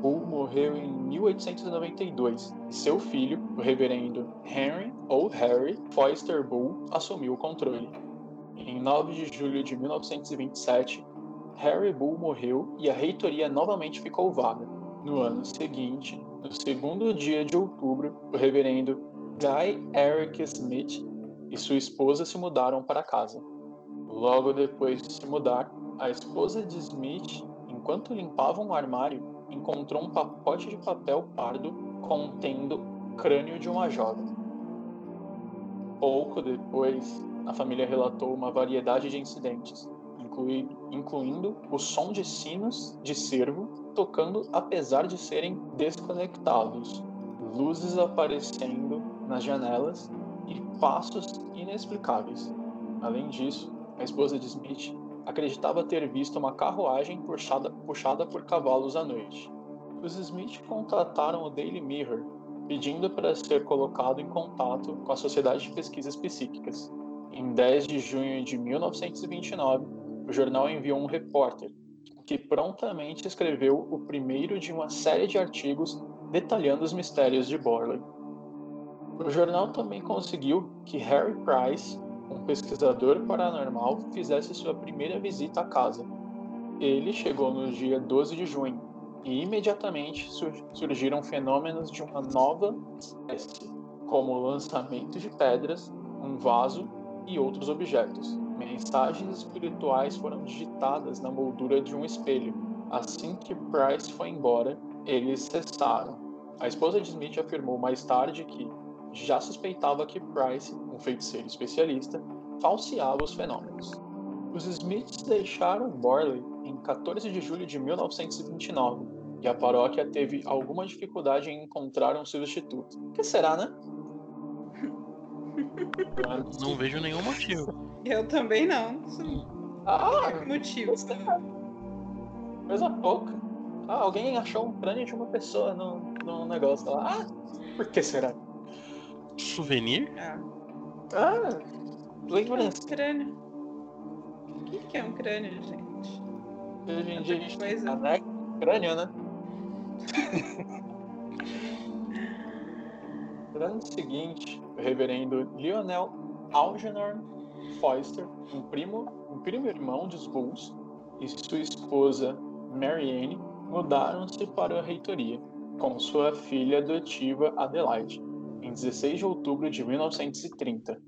Bull morreu em 1892 e seu filho, o reverendo Henry ou Harry Foster Bull, assumiu o controle. Em 9 de julho de 1927, Harry Bull morreu e a reitoria novamente ficou vaga. No ano seguinte, no segundo dia de outubro, o reverendo Guy Eric Smith e sua esposa se mudaram para casa. Logo depois de se mudar, a esposa de Smith, enquanto limpava um armário, encontrou um pacote de papel pardo contendo o crânio de uma jovem. Pouco depois, a família relatou uma variedade de incidentes, incluindo o som de sinos de cervo tocando apesar de serem desconectados, luzes aparecendo nas janelas e passos inexplicáveis. Além disso, a esposa de Smith acreditava ter visto uma carruagem puxada, puxada por cavalos à noite. Os Smith contataram o Daily Mirror, pedindo para ser colocado em contato com a Sociedade de Pesquisas Psíquicas. Em 10 de junho de 1929, o jornal enviou um repórter, que prontamente escreveu o primeiro de uma série de artigos detalhando os mistérios de Borley. O jornal também conseguiu que Harry Price um pesquisador paranormal fizesse sua primeira visita à casa. Ele chegou no dia 12 de junho e imediatamente surgiram fenômenos de uma nova espécie, como o lançamento de pedras, um vaso e outros objetos. Mensagens espirituais foram digitadas na moldura de um espelho. Assim que Price foi embora, eles cessaram. A esposa de Smith afirmou mais tarde que já suspeitava que Price, um feiticeiro especialista, falseava os fenômenos. Os Smiths deixaram Borley em 14 de julho de 1929 e a paróquia teve alguma dificuldade em encontrar um substituto. O que será, né? Não vejo nenhum motivo. Eu também não. Ah, motivo. Coisa pouca. Ah, alguém achou um crânio de uma pessoa no, no negócio lá. Ah, por que será? Souvenir? Ah, Ah, um lembrança. crânio. O que, que é um crânio, gente? Hoje em dia a gente tem Coisa. caneca, crânio, né? No ano seguinte, o reverendo Lionel Algernon Foster, um primo, um primo irmão dos Bulls, e sua esposa Marianne mudaram-se para a reitoria, com sua filha adotiva Adelaide, em 16 de outubro de 1930.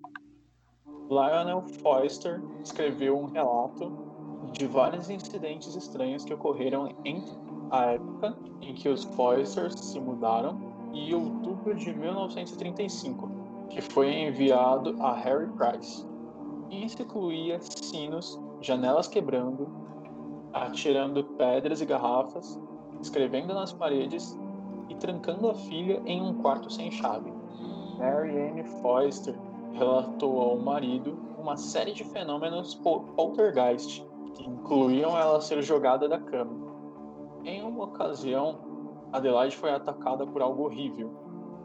Lionel Foster escreveu um relato de vários incidentes estranhos que ocorreram entre a época em que os Foysters se mudaram e outubro de 1935, que foi enviado a Harry Price. Isso incluía sinos, janelas quebrando, atirando pedras e garrafas, escrevendo nas paredes e trancando a filha em um quarto sem chave. Mary Ann Foster relatou ao marido uma série de fenômenos pol- poltergeist que incluíam ela ser jogada da cama. Em uma ocasião, Adelaide foi atacada por algo horrível.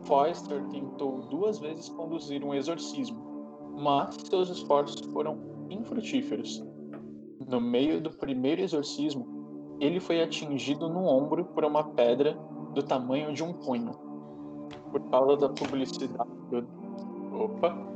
Foster tentou duas vezes conduzir um exorcismo, mas seus esforços foram infrutíferos. No meio do primeiro exorcismo, ele foi atingido no ombro por uma pedra do tamanho de um punho. Por causa da publicidade. Opa!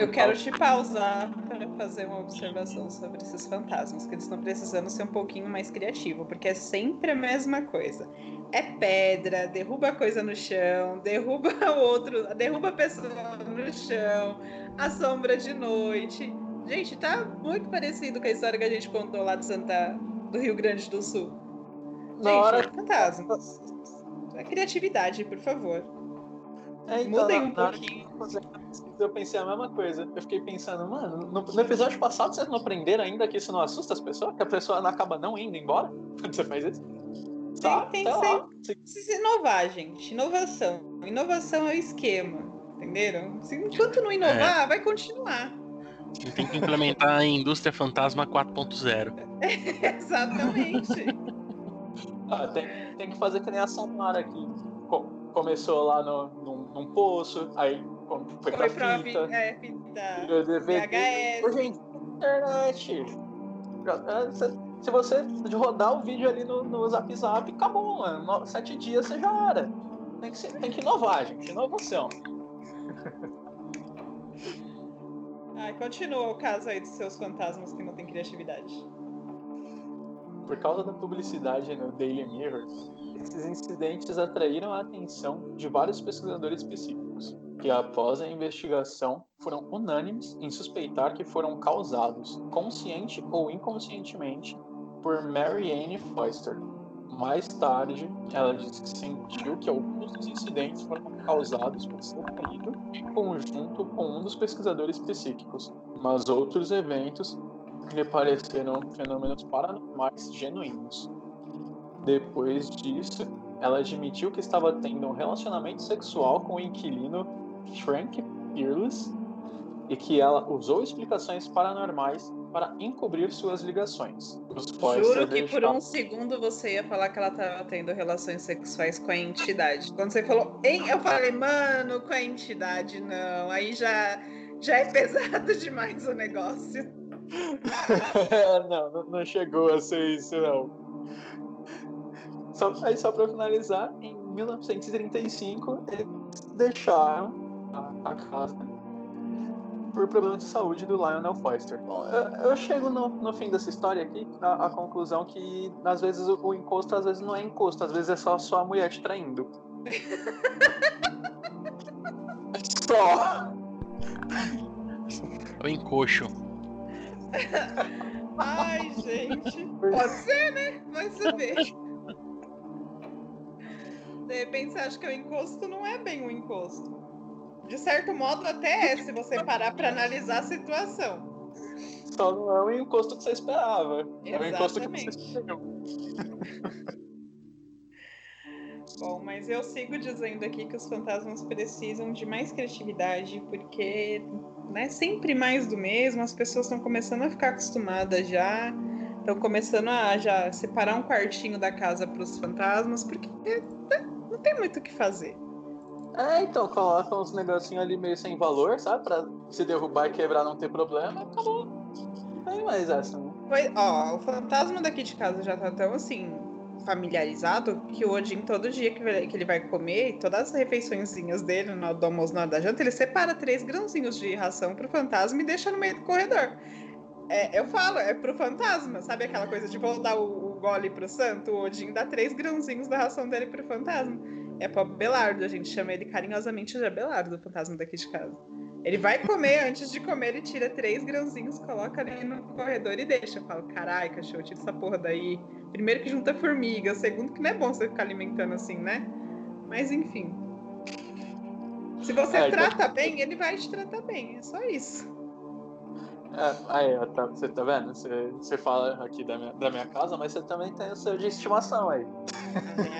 Eu quero te pausar para fazer uma observação sobre esses fantasmas, que eles estão precisando ser um pouquinho mais criativo, porque é sempre a mesma coisa. É pedra, derruba coisa no chão, derruba outro, derruba a pessoa no chão, a sombra de noite. Gente, tá muito parecido com a história que a gente contou lá de Santa do Rio Grande do Sul. Na gente, hora- fantasmas. A criatividade, por favor. É, então, Mudem na- um na hora pouquinho. que eu pensei a mesma coisa. Eu fiquei pensando, mano, no, no episódio passado vocês não aprenderam ainda que isso não assusta as pessoas? Que a pessoa não acaba não indo embora quando você faz isso? Tá, tem tá que inovar, gente. Inovação. Inovação é o esquema. Entenderam? Se enquanto não inovar, vai continuar. Tem que implementar a indústria fantasma 4.0. Exatamente. Ah, tem, tem que fazer que nem a Samara aqui. Co- começou lá no, num, num poço, aí com- foi pra Foi pra fita, é, fita DVD. Internet. É, se- você rodar o vídeo ali no, no Zap Zap, acabou, mano. No- Sete dias você já era. Tem que, ser- tem que inovar, gente. Inovação. Ai, continua o caso aí dos seus fantasmas que não tem criatividade. Por causa da publicidade no Daily Mirror, esses incidentes atraíram a atenção de vários pesquisadores específicos, que após a investigação foram unânimes em suspeitar que foram causados, consciente ou inconscientemente, por Mary Anne Foster. Mais tarde, ela disse que sentiu que alguns dos incidentes foram causados por seu marido em conjunto com um dos pesquisadores psíquicos, mas outros eventos lhe pareceram fenômenos paranormais genuínos. Depois disso, ela admitiu que estava tendo um relacionamento sexual com o inquilino Frank Peerless e que ela usou explicações paranormais para encobrir suas ligações. Juro que por um segundo você ia falar que ela tava tendo relações sexuais com a entidade. Quando você falou, hein, eu falei, mano, com a entidade não. Aí já, já é pesado demais o negócio. não, não, não chegou a ser isso, não. Só, aí, só para finalizar, em 1935, eles deixaram a, a casa por problemas de saúde do Lionel Foster. Bom, eu, eu chego no, no fim dessa história aqui à, à conclusão que, às vezes, o, o encosto às vezes não é encosto, às vezes é só só a mulher te traindo. É só. O encoxo. Ai, gente. Pode ser, né? Vai saber. De repente você acha que o encosto não é bem um encosto. De certo modo, até é, se você parar pra analisar a situação. Só não é o encosto que você esperava. É o encosto que você Exatamente. Bom, mas eu sigo dizendo aqui que os fantasmas precisam de mais criatividade, porque né, sempre mais do mesmo, as pessoas estão começando a ficar acostumadas já, estão começando a já separar um quartinho da casa para os fantasmas, porque né, não tem muito o que fazer. É, então, coloca uns negocinhos ali meio sem valor, sabe? Pra se derrubar e quebrar não ter problema, acabou. Não tem mais essa, né? Foi, ó, o fantasma daqui de casa já tá tão assim familiarizado que o Odin todo dia que ele vai comer, todas as refeiçõezinhas dele, no do almoço, na da janta, ele separa três grãozinhos de ração pro fantasma e deixa no meio do corredor. É, eu falo, é pro fantasma, sabe aquela coisa de vou dar o, o gole pro santo? O Odin dá três grãozinhos da ração dele pro fantasma. É pro Abelardo, a gente chama ele carinhosamente de Abelardo, o fantasma daqui de casa. Ele vai comer, antes de comer, ele tira três grãozinhos, coloca ali no corredor e deixa. Eu falo, carai, cachorro, tira essa porra daí. Primeiro que junta formiga, segundo que não é bom você ficar alimentando assim, né? Mas enfim. Se você É, então- trata bem, ele vai te tratar bem. É só isso. É, aí, tá- você tá vendo? Você, você fala aqui da minha, da minha casa, mas você também tem o seu de estimação aí.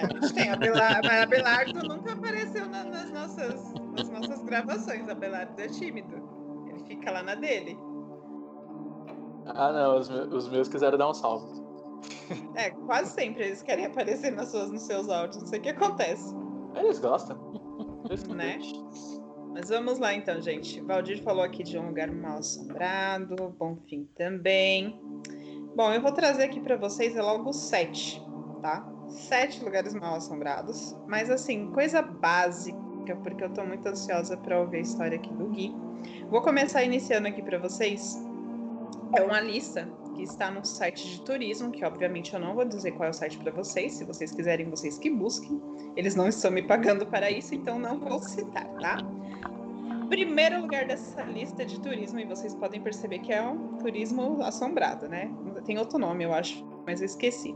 A gente tem. Abelardo, mas Abelardo nunca apareceu na- nas, nossas, nas nossas gravações. Abelardo é tímido. Ele fica lá na dele. Ah, não, os, meus, os meus quiseram dar um salve. É, quase sempre eles querem aparecer nas suas, nos seus áudios, não sei o que acontece. Eles gostam. Eles né? Mas vamos lá então, gente. Valdir falou aqui de um lugar mal assombrado, Bonfim também. Bom, eu vou trazer aqui para vocês é logo sete, tá? Sete lugares mal assombrados, mas assim, coisa básica, porque eu tô muito ansiosa para ouvir a história aqui do Gui. Vou começar iniciando aqui para vocês. É uma lista que está no site de turismo, que obviamente eu não vou dizer qual é o site para vocês, se vocês quiserem, vocês que busquem. Eles não estão me pagando para isso, então não vou citar, tá? Primeiro lugar dessa lista de turismo, e vocês podem perceber que é um turismo assombrado, né? Tem outro nome, eu acho, mas eu esqueci.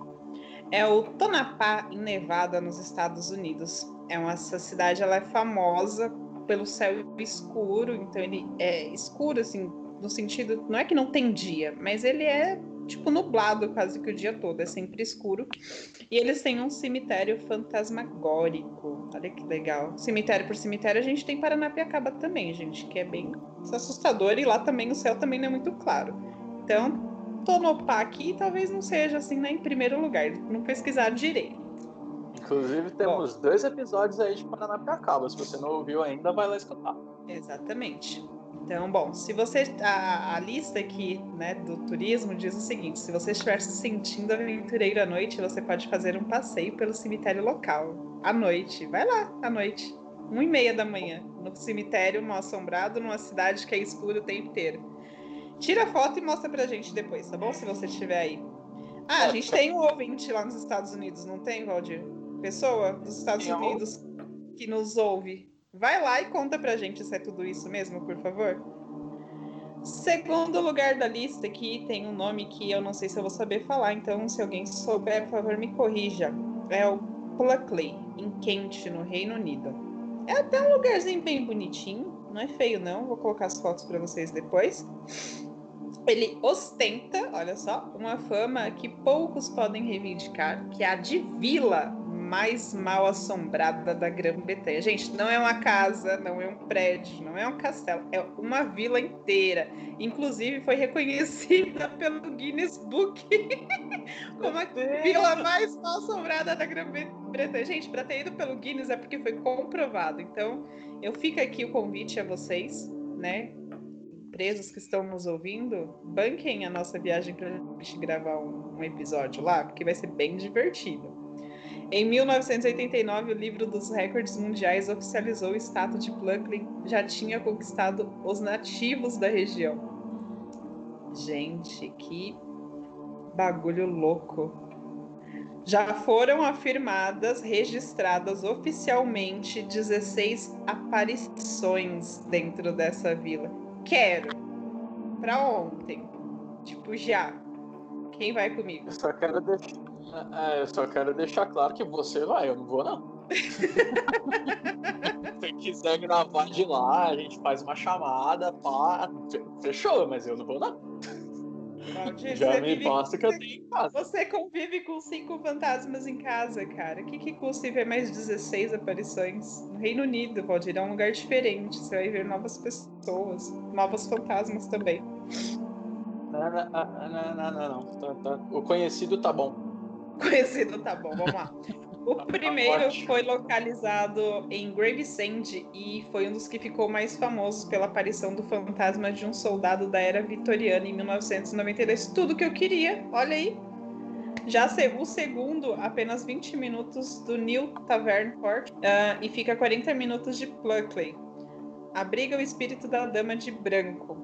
É o Tonapá, em Nevada, nos Estados Unidos. É uma, essa cidade ela é famosa pelo céu escuro, então ele é escuro, assim, no sentido, não é que não tem dia, mas ele é tipo nublado quase que o dia todo, é sempre escuro. E eles têm um cemitério fantasmagórico. Olha que legal. Cemitério por cemitério a gente tem Paranapiacaba também, gente, que é bem assustador e lá também o céu também não é muito claro. Então, Tonopá aqui talvez não seja assim, né, em primeiro lugar, não pesquisar direito. Inclusive temos Bom, dois episódios aí de Paranapiacaba, se você não ouviu ainda, vai lá escutar. Exatamente. Então, bom, se você. A, a, lista aqui né, do turismo diz o seguinte: se você estiver se sentindo aventureiro à noite, você pode fazer um passeio pelo cemitério local. À noite. Vai lá, à noite. Uma e meia da manhã. No cemitério, no assombrado, numa cidade que é escura o tempo inteiro. Tira foto e mostra pra gente depois, tá bom? Se você estiver aí. Ah, a gente tem um ouvinte lá nos Estados Unidos, não tem, Valdir? Pessoa dos Estados Unidos que nos ouve. Vai lá e conta pra gente se é tudo isso mesmo, por favor. Segundo lugar da lista aqui tem um nome que eu não sei se eu vou saber falar, então se alguém souber, por favor, me corrija. É o Pluckley, em Kent, no Reino Unido. É até um lugarzinho bem bonitinho, não é feio não, vou colocar as fotos para vocês depois. Ele ostenta, olha só, uma fama que poucos podem reivindicar, que é a de vila mais mal assombrada da Grã-Bretanha. Gente, não é uma casa, não é um prédio, não é um castelo, é uma vila inteira. Inclusive foi reconhecida pelo Guinness Book como a vila mais mal assombrada da Grã-Bretanha. Gente, para ter ido pelo Guinness é porque foi comprovado. Então, eu fico aqui o convite a vocês, né? Empresas que estão nos ouvindo, banquem a nossa viagem para a gente gravar um, um episódio lá, porque vai ser bem divertido. Em 1989, o livro dos recordes mundiais oficializou o status de Pluckley já tinha conquistado os nativos da região. Gente, que bagulho louco. Já foram afirmadas, registradas oficialmente 16 aparições dentro dessa vila. Quero. Pra ontem. Tipo, já. Quem vai comigo? Eu só quero deixar é, eu só quero deixar claro que você vai, eu não vou não. Se quiser gravar de lá, a gente faz uma chamada, pá, fechou, mas eu não vou não. Valdir, Já me basta que eu tenho em casa. Você convive com cinco fantasmas em casa, cara. O que, que custa ver mais 16 aparições? No Reino Unido, Valdir, é um lugar diferente. Você vai ver novas pessoas, novos fantasmas também. Não, não, não, não, não. não. Tá, tá. O conhecido tá bom. Conhecido, tá bom, vamos lá. O primeiro foi localizado em Gravesend e foi um dos que ficou mais famosos pela aparição do fantasma de um soldado da era vitoriana em 1992. Tudo que eu queria, olha aí. Já o segundo, apenas 20 minutos do New Tavern Court uh, e fica 40 minutos de Pluckley. Abriga o espírito da Dama de Branco.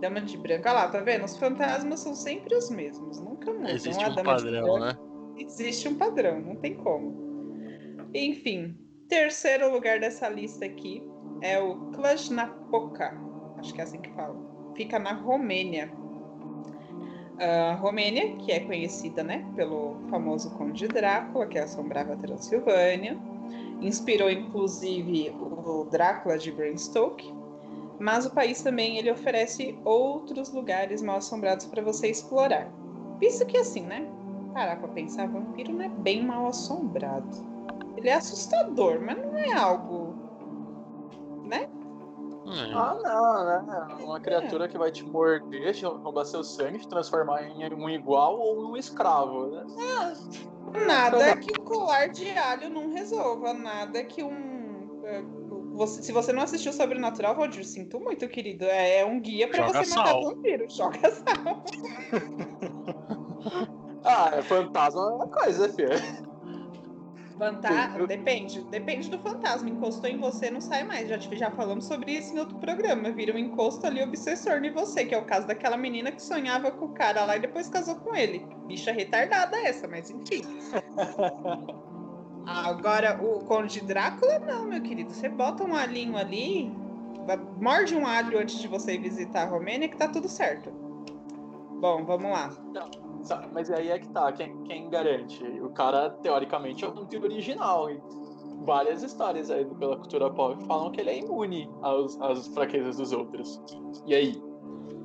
Dama de Branco. Olha lá, tá vendo? Os fantasmas são sempre os mesmos, nunca mudam. Existe um padrão, né? Existe um padrão, não tem como. Enfim, terceiro lugar dessa lista aqui é o Cluj-Napoca, acho que é assim que fala. Fica na Romênia. A Romênia, que é conhecida, né, pelo famoso Conde Drácula, que assombrava a Transilvânia, inspirou inclusive o Drácula de Bram Stoker. Mas o país também ele oferece outros lugares mal assombrados para você explorar. Visto que assim, né? Parar pra pensar, vampiro não é bem mal assombrado. Ele é assustador, mas não é algo. né? É. Ah, não, né? Uma criatura que vai te morder, te roubar seu sangue, te transformar em um igual ou um escravo. Né? Nada que um colar de alho não resolva, nada que um. é, Você, se você não assistiu Sobrenatural, Roger, sinto muito, querido. É, é um guia pra Joga você matar sal. vampiro. Joga sal. Ah, é fantasma é uma coisa, filho. Fantasma, depende. Depende do fantasma. Encostou em você, não sai mais. Já, já falamos sobre isso em outro programa. Vira um encosto ali obsessor em você, que é o caso daquela menina que sonhava com o cara lá e depois casou com ele. Bicha retardada essa, mas enfim. Agora, o Conde Drácula, não, meu querido. Você bota um alhinho ali, morde um alho antes de você visitar a Romênia, que tá tudo certo. Bom, vamos lá. Sa- Mas aí é que tá, quem, quem garante? O cara, teoricamente, é um vampiro original. E várias histórias aí pela cultura pop falam que ele é imune aos, às fraquezas dos outros. E aí?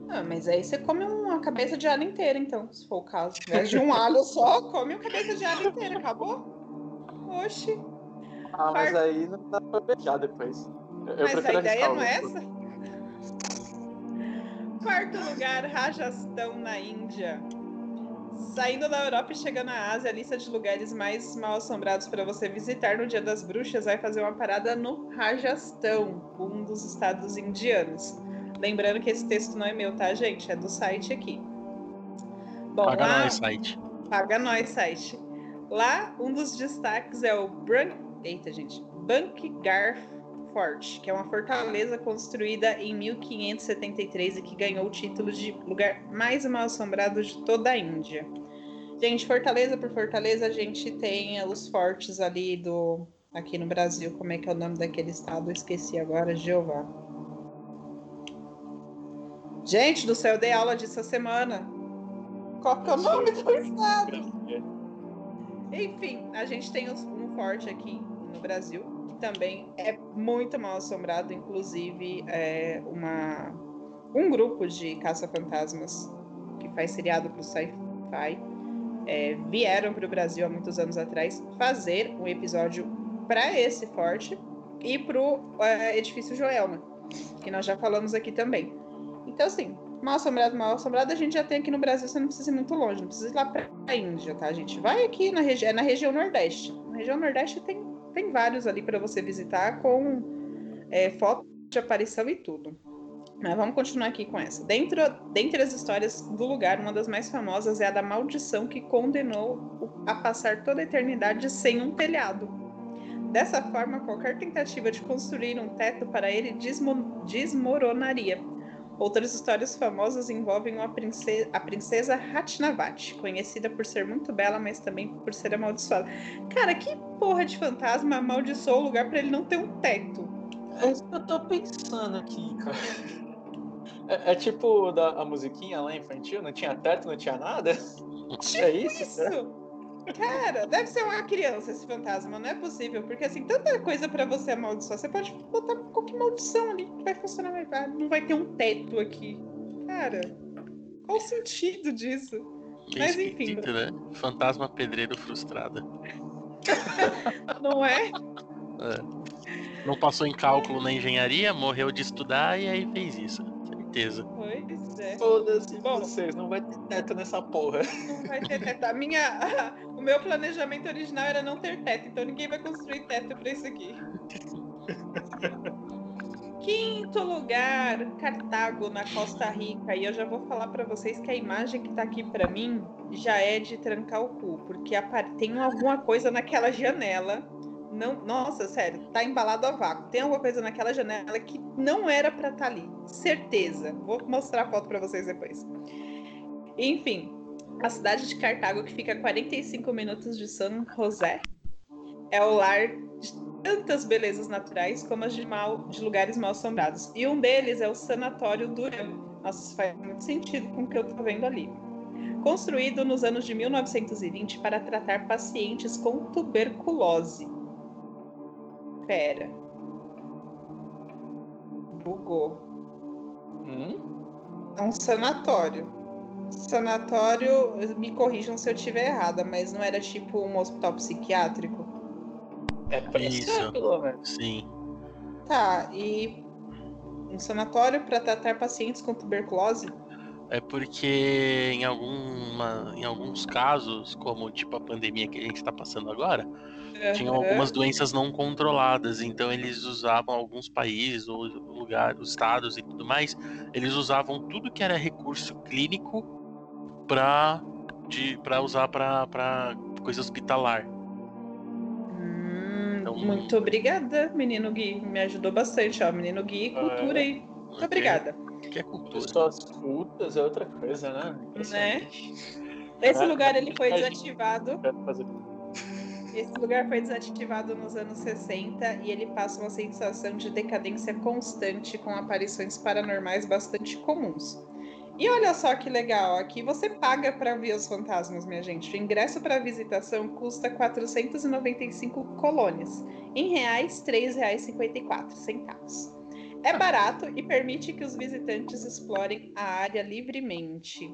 Ah, mas aí você come uma cabeça de alho inteira, então, se for o caso. Ao invés de um alho só, come uma cabeça de alho inteira, acabou? Oxi. Ah, mas Par- aí não dá pra beijar depois. Eu, Mas a ideia não é essa? Quarto lugar, Rajastão, na Índia. Saindo da Europa e chegando à Ásia, a lista de lugares mais mal assombrados para você visitar no Dia das Bruxas vai fazer uma parada no Rajastão, um dos estados indianos. Lembrando que esse texto não é meu, tá, gente? É do site aqui. Bom, Paga lá... nós, site. Paga nós, site. Lá, um dos destaques é o Bran... Eita, gente. Bankgar Fort, que é uma fortaleza construída em 1573 e que ganhou o título de lugar mais mal assombrado de toda a Índia. Gente, fortaleza por fortaleza, a gente tem os fortes ali do... Aqui no Brasil, como é que é o nome daquele estado? Eu esqueci agora, Jeová. Gente do céu, eu dei aula disso essa semana. Qual que é o nome do estado? Enfim, a gente tem um forte aqui no Brasil, que também é muito mal assombrado, inclusive é uma, um grupo de caça-fantasmas que faz seriado para o sci-fi é, vieram para o Brasil há muitos anos atrás fazer um episódio para esse forte e para o edifício Joelma, que nós já falamos aqui também. Então, assim, mal assombrado, mal assombrado, a gente já tem aqui no Brasil, você não precisa ir muito longe, não precisa ir lá pra Índia, tá, gente? Vai aqui na, regi é na região Nordeste. Na região Nordeste tem, tem vários ali para você visitar com é, foto de aparição e tudo. Mas vamos continuar aqui com essa. Dentro, dentre as histórias do lugar, uma das mais famosas é a da maldição que condenou a passar toda a eternidade sem um telhado. Dessa forma, qualquer tentativa de construir um teto para ele desmo- desmoronaria. Outras histórias famosas envolvem uma princesa, a princesa Hatnavat, conhecida por ser muito bela, mas também por ser amaldiçoada. Cara, que porra de fantasma amaldiçoou o lugar para ele não ter um teto? É isso que eu tô pensando aqui, cara. É, é tipo da, a musiquinha lá infantil, não tinha teto, não tinha nada? é isso? Isso! Cara, deve ser uma criança esse fantasma, não é possível, porque assim, tanta coisa pra você amaldiçoar, você pode botar qualquer maldição ali que vai funcionar, mas vai- não vai ter um teto aqui. Cara, qual o sentido disso? Mas, Meio enfim. né? Fantasma pedreiro frustrada. Não é? Não passou em cálculo na engenharia, morreu de estudar e aí fez isso. Certeza. Pois é. Foda-se Bom. vocês, não vai ter teto nessa porra. Não vai ter teto. A minha, o meu planejamento original era não ter teto, então ninguém vai construir teto pra isso aqui. Quinto lugar, Cartago, na Costa Rica. E eu já vou falar pra vocês que a imagem que tá aqui pra mim já é de trancar o cu, porque tem alguma coisa naquela janela. Não, nossa, sério, tá embalado a vácuo. Tem alguma coisa naquela janela que não era pra estar ali. Certeza. Vou mostrar a foto pra vocês depois. Enfim, a cidade de Cartago, que fica a 45 minutos de San José, é o lar de tantas belezas naturais como as de, mal, de lugares mal assombrados. E um deles é o Sanatório Durham. Nossa, isso faz muito sentido com o que eu tô vendo ali. Construído nos anos de 1920 para tratar pacientes com tuberculose. Pera. Bugou. Hum? É um sanatório. Sanatório, me corrijam se eu estiver errada, mas não era tipo um hospital psiquiátrico? É parecido, é pelo. Né? Sim. Tá, e um sanatório para tratar pacientes com tuberculose? É porque em, alguma, em alguns casos, como tipo a pandemia que a gente está passando agora, uhum. tinham algumas doenças não controladas. Então eles usavam alguns países ou lugares, estados e tudo mais, eles usavam tudo que era recurso clínico pra, de, pra usar pra, pra coisas tá hospitalar. Hum, então, muito obrigada, menino Gui. Me ajudou bastante, ó. Menino Gui, é, cultura é, aí. Muito obrigada. Que é cultura. as cultas é outra coisa, né? Né? Esse lugar ele foi desativado. Esse lugar foi desativado nos anos 60 e ele passa uma sensação de decadência constante com aparições paranormais bastante comuns. E olha só que legal, aqui você paga para ver os fantasmas, minha gente. O ingresso para visitação custa 495 colones, em reais R$ 3,54. É barato e permite que os visitantes explorem a área livremente.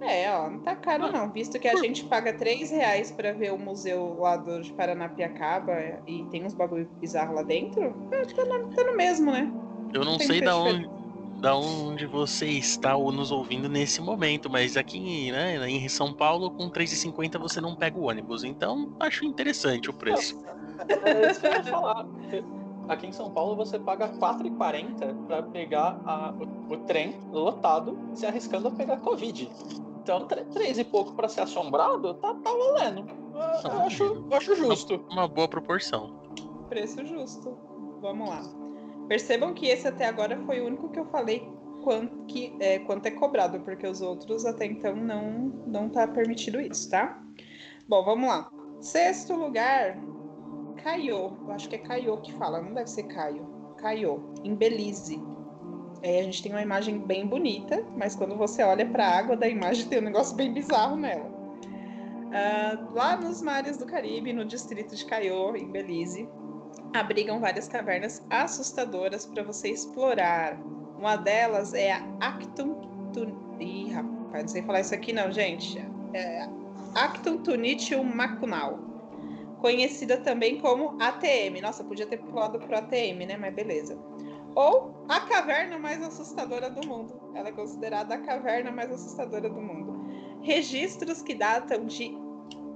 É, ó, não tá caro não, visto que a gente paga 3 reais pra ver o museu lá do, de Paranapiacaba e tem uns bagulho bizarro lá dentro, tá, no, tá no mesmo, né? Eu não, não sei da onde da onde você está ou nos ouvindo nesse momento, mas aqui né, em São Paulo, com 3,50 você não pega o ônibus. Então, acho interessante o preço. É isso que eu ia falar. Aqui em São Paulo você paga 4,40 para pegar a, o, o, trem lotado, se arriscando a pegar Covid. Então, 3 e pouco para ser assombrado, tá, tá valendo. Eu, eu acho, eu acho justo. Uma boa proporção. Preço justo. Vamos lá. Percebam que esse até agora foi o único que eu falei quanto, que, é, quanto é cobrado, porque os outros até então não não tá permitido isso, tá? Bom, vamos lá. Sexto lugar, Caio. Eu acho que é Caio que fala, não deve ser Caio. Caio, em Belize. É, a gente tem uma imagem bem bonita, mas quando você olha para a água da imagem tem um negócio bem bizarro nela. Uh, lá nos mares do Caribe, no distrito de Caio, em Belize, abrigam várias cavernas assustadoras para você explorar. Uma delas é a Actum Tun... Não sei falar isso aqui não, gente. É Actum Tunitium Macunal, conhecida também como ATM. Nossa, podia ter pulado pro ATM, né? Mas beleza. Ou a caverna mais assustadora do mundo. Ela é considerada a caverna mais assustadora do mundo. Registros que datam de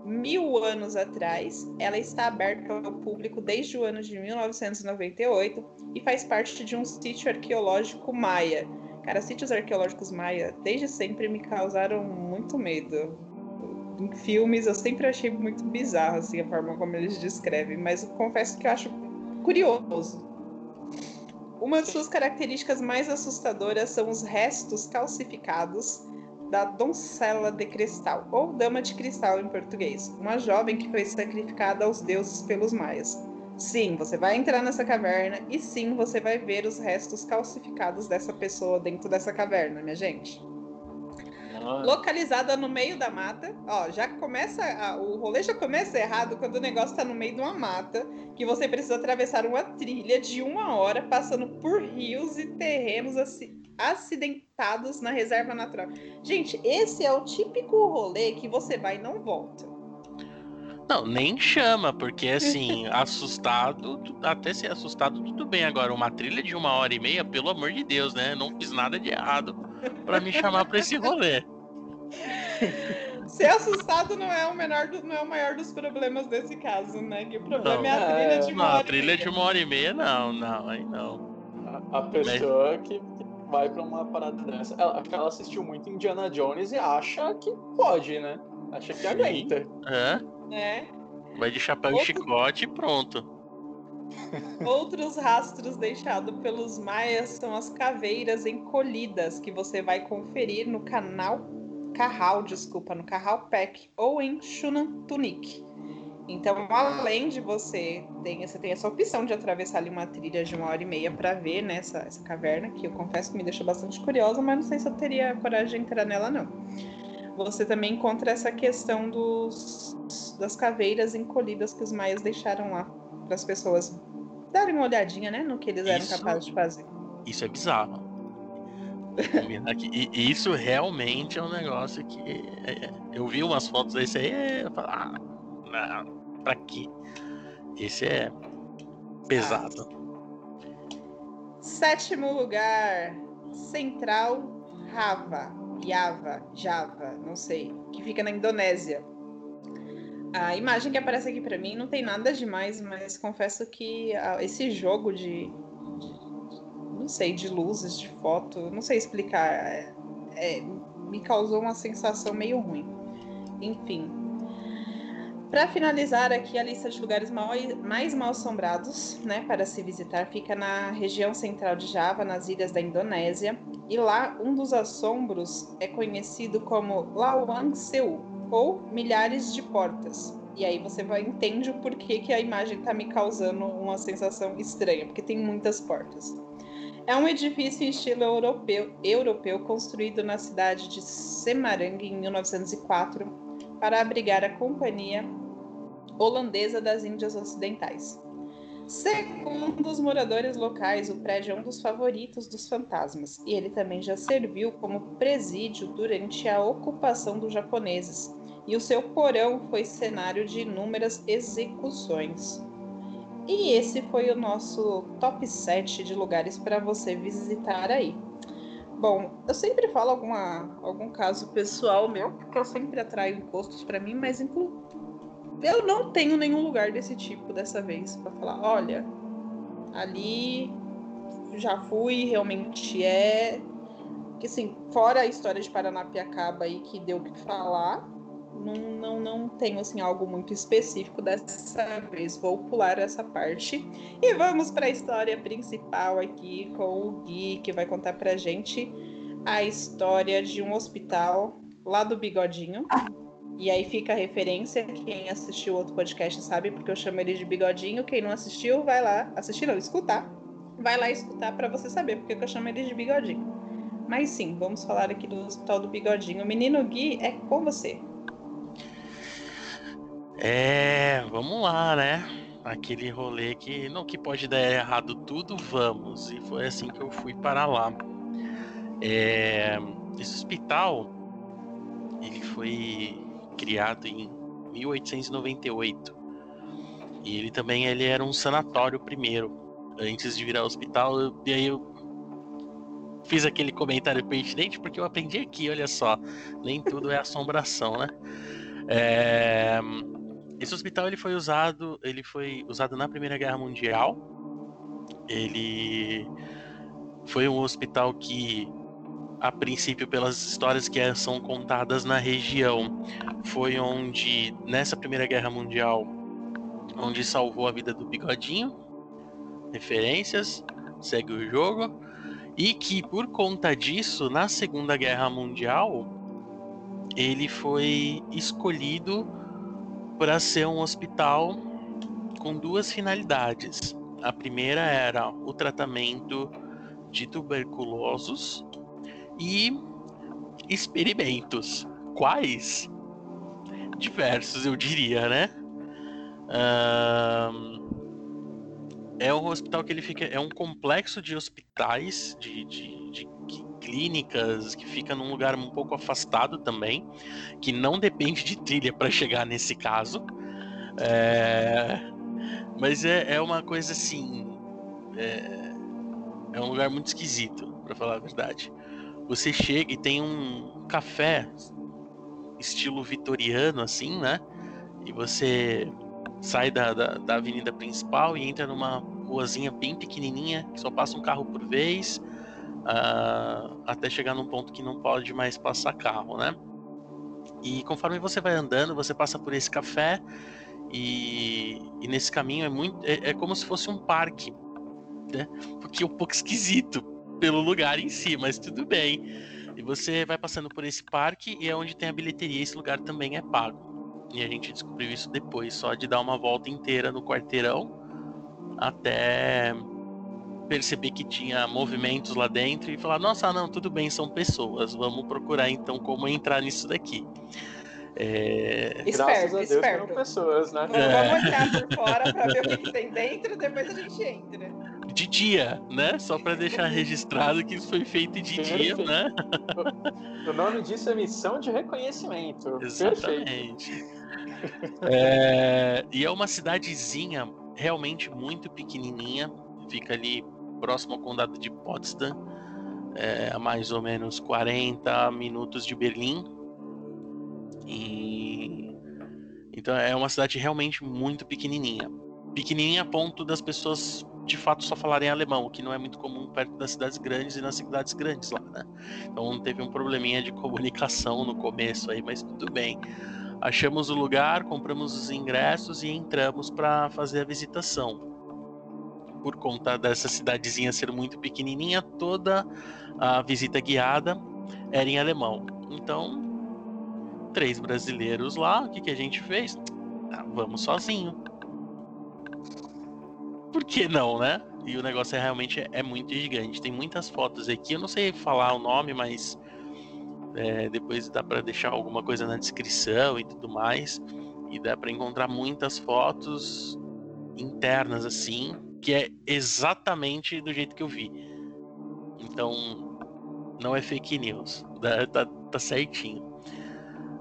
mil anos atrás. Ela está aberta ao público desde o ano de 1998 e faz parte de um sítio arqueológico maia. Cara, sítios arqueológicos maia desde sempre me causaram muito medo. Em filmes eu sempre achei muito bizarro assim, a forma como eles descrevem, mas confesso que eu acho curioso. Uma de suas características mais assustadoras são os restos calcificados da Doncela de Cristal, ou Dama de Cristal em português, uma jovem que foi sacrificada aos deuses pelos maias. Sim, você vai entrar nessa caverna e sim, você vai ver os restos calcificados dessa pessoa dentro dessa caverna, minha gente. Nossa. Localizada no meio da mata, ó, já começa a, o rolê já começa errado quando o negócio está no meio de uma mata que você precisa atravessar uma trilha de uma hora passando por rios e terrenos assim acidentados na reserva natural. Gente, esse é o típico rolê que você vai e não volta. Não, nem chama, porque assim, assustado, até ser assustado, tudo bem. Agora, uma trilha de uma hora e meia, pelo amor de Deus, né? Não fiz nada de errado para me chamar para esse rolê. Ser assustado não é o menor do, não é o maior dos problemas desse caso, né? Que o problema não, é a trilha de uma não, hora. Não, a trilha de uma hora e meia, não, não, aí não. A, a pessoa que, que vai para uma parada dessa. Ela, ela assistiu muito Indiana Jones e acha que pode, né? Acha que é Sim. aguenta. É. é. Vai de chapéu Outro... e chicote e pronto. Outros rastros deixados pelos maias são as caveiras encolhidas que você vai conferir no canal Carral, desculpa, no Carral Pack ou em Shunan então, além de você ter, você tem essa opção de atravessar ali uma trilha de uma hora e meia para ver né, essa, caverna, que eu confesso que me deixou bastante curiosa, mas não sei se eu teria coragem de entrar nela, não. Você também encontra essa questão dos, das caveiras encolhidas que os maias deixaram lá para as pessoas darem uma olhadinha né, no que eles isso, eram capazes de fazer. Isso é bizarro. e, isso realmente é um negócio que é, é, eu vi umas fotos desse aí e eu falo, ah, não, para? Esse é pesado. Sétimo lugar, Central Rava, Java, Java, não sei, que fica na Indonésia. A imagem que aparece aqui para mim não tem nada demais, mas confesso que ah, esse jogo de, não sei, de luzes, de foto, não sei explicar, é, é, me causou uma sensação meio ruim. Enfim, para finalizar aqui a lista de lugares mal, mais mal assombrados, né, para se visitar, fica na região central de Java, nas ilhas da Indonésia, e lá um dos assombros é conhecido como Lawang Seu, ou milhares de portas. E aí você vai entende o porquê que a imagem está me causando uma sensação estranha, porque tem muitas portas. É um edifício em estilo europeu, europeu construído na cidade de Semarang em 1904 para abrigar a Companhia Holandesa das Índias Ocidentais. Segundo os moradores locais, o prédio é um dos favoritos dos fantasmas e ele também já serviu como presídio durante a ocupação dos japoneses, e o seu porão foi cenário de inúmeras execuções. E esse foi o nosso top 7 de lugares para você visitar aí. Bom, eu sempre falo alguma, algum caso pessoal meu, porque eu sempre atraio encostos para mim, mas inclu... eu não tenho nenhum lugar desse tipo dessa vez para falar, olha, ali já fui, realmente é. Que assim, fora a história de Paranapiacaba aí que deu o que falar, não, não, não tenho assim algo muito específico dessa vez. Vou pular essa parte e vamos para a história principal aqui com o Gui, que vai contar pra gente a história de um hospital lá do Bigodinho. E aí fica a referência, quem assistiu outro podcast sabe, porque eu chamo ele de Bigodinho. Quem não assistiu, vai lá, assistir não, escutar. Vai lá escutar para você saber porque eu chamo ele de Bigodinho. Mas sim, vamos falar aqui do Hospital do Bigodinho. O menino Gui é com você. É, vamos lá, né? Aquele rolê que não que pode dar errado tudo, vamos. E foi assim que eu fui para lá. É, esse hospital ele foi criado em 1898 e ele também ele era um sanatório primeiro antes de virar hospital. E aí eu fiz aquele comentário pertinente porque eu aprendi aqui, olha só, nem tudo é assombração, né? É, esse hospital ele foi usado, ele foi usado na Primeira Guerra Mundial. Ele foi um hospital que a princípio pelas histórias que são contadas na região, foi onde nessa Primeira Guerra Mundial onde salvou a vida do Bigodinho. Referências, segue o jogo. E que por conta disso, na Segunda Guerra Mundial, ele foi escolhido para ser um hospital com duas finalidades. A primeira era o tratamento de tuberculosos e experimentos. Quais? Diversos, eu diria, né? É um hospital que ele fica. É um complexo de hospitais, de, de, de clínicas, que fica num lugar um pouco afastado também, que não depende de trilha para chegar nesse caso. É... Mas é, é uma coisa assim. É... é um lugar muito esquisito, para falar a verdade. Você chega e tem um café estilo vitoriano, assim, né? E você sai da, da, da, avenida principal e entra numa ruazinha bem pequenininha, que só passa um carro por vez uh, até chegar num ponto que não pode mais passar carro, né? E conforme você vai andando, você passa por esse café e, e nesse caminho é muito é, é, como se fosse um parque, né? Porque é um pouco esquisito pelo lugar em si, mas tudo bem. E você vai passando por esse parque e é onde tem a bilheteria. Esse lugar também é pago. E a gente descobriu isso depois, só de dar uma volta inteira no quarteirão até perceber que tinha movimentos lá dentro e falar: nossa, não, tudo bem, são pessoas, vamos procurar então como entrar nisso daqui. É... Esperto, Deus, esperto. pessoas, né? Vamos, é. vamos entrar por fora para ver o que tem dentro, depois a gente entra. De dia, né? Só para deixar registrado que isso foi feito de Perfeito. dia, né? O nome disso é missão de reconhecimento. Exatamente. É... E é uma cidadezinha realmente muito pequenininha, fica ali próximo ao condado de Potsdam, é, a mais ou menos 40 minutos de Berlim. E então é uma cidade realmente muito pequenininha. Pequenininha a ponto das pessoas de fato só falarem alemão, o que não é muito comum perto das cidades grandes e nas cidades grandes lá, né? Então teve um probleminha de comunicação no começo aí, mas tudo bem. Achamos o lugar, compramos os ingressos e entramos para fazer a visitação. Por conta dessa cidadezinha ser muito pequenininha, toda a visita guiada era em alemão. Então, três brasileiros lá, o que, que a gente fez? Ah, vamos sozinho. Por que não, né? E o negócio é realmente é muito gigante. Tem muitas fotos aqui. Eu não sei falar o nome, mas é, depois dá para deixar alguma coisa na descrição e tudo mais. E dá para encontrar muitas fotos internas assim, que é exatamente do jeito que eu vi. Então, não é fake news. Tá, tá, tá certinho.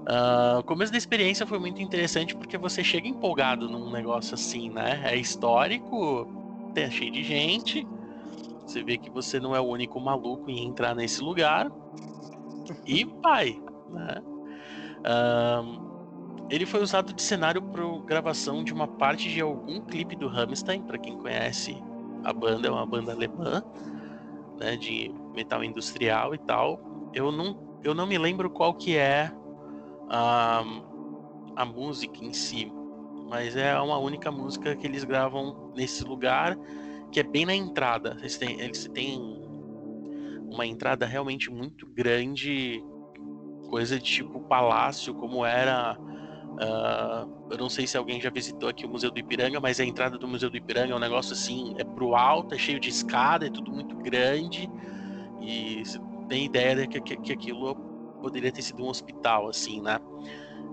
Uh, o começo da experiência foi muito interessante porque você chega empolgado num negócio assim, né? É histórico, é cheio de gente. Você vê que você não é o único maluco em entrar nesse lugar. E vai, né? Uh, ele foi usado de cenário para gravação de uma parte de algum clipe do Rammstein, para quem conhece a banda, é uma banda alemã, né, de metal industrial e tal. Eu não, eu não me lembro qual que é a, a música em si, mas é uma única música que eles gravam nesse lugar, que é bem na entrada. Eles têm, eles têm uma entrada realmente muito grande, coisa de tipo palácio, como era. Uh, eu não sei se alguém já visitou aqui o Museu do Ipiranga, mas a entrada do Museu do Ipiranga é um negócio assim, é pro alto, é cheio de escada, é tudo muito grande. E você tem ideia de que, que, que aquilo poderia ter sido um hospital, assim, né?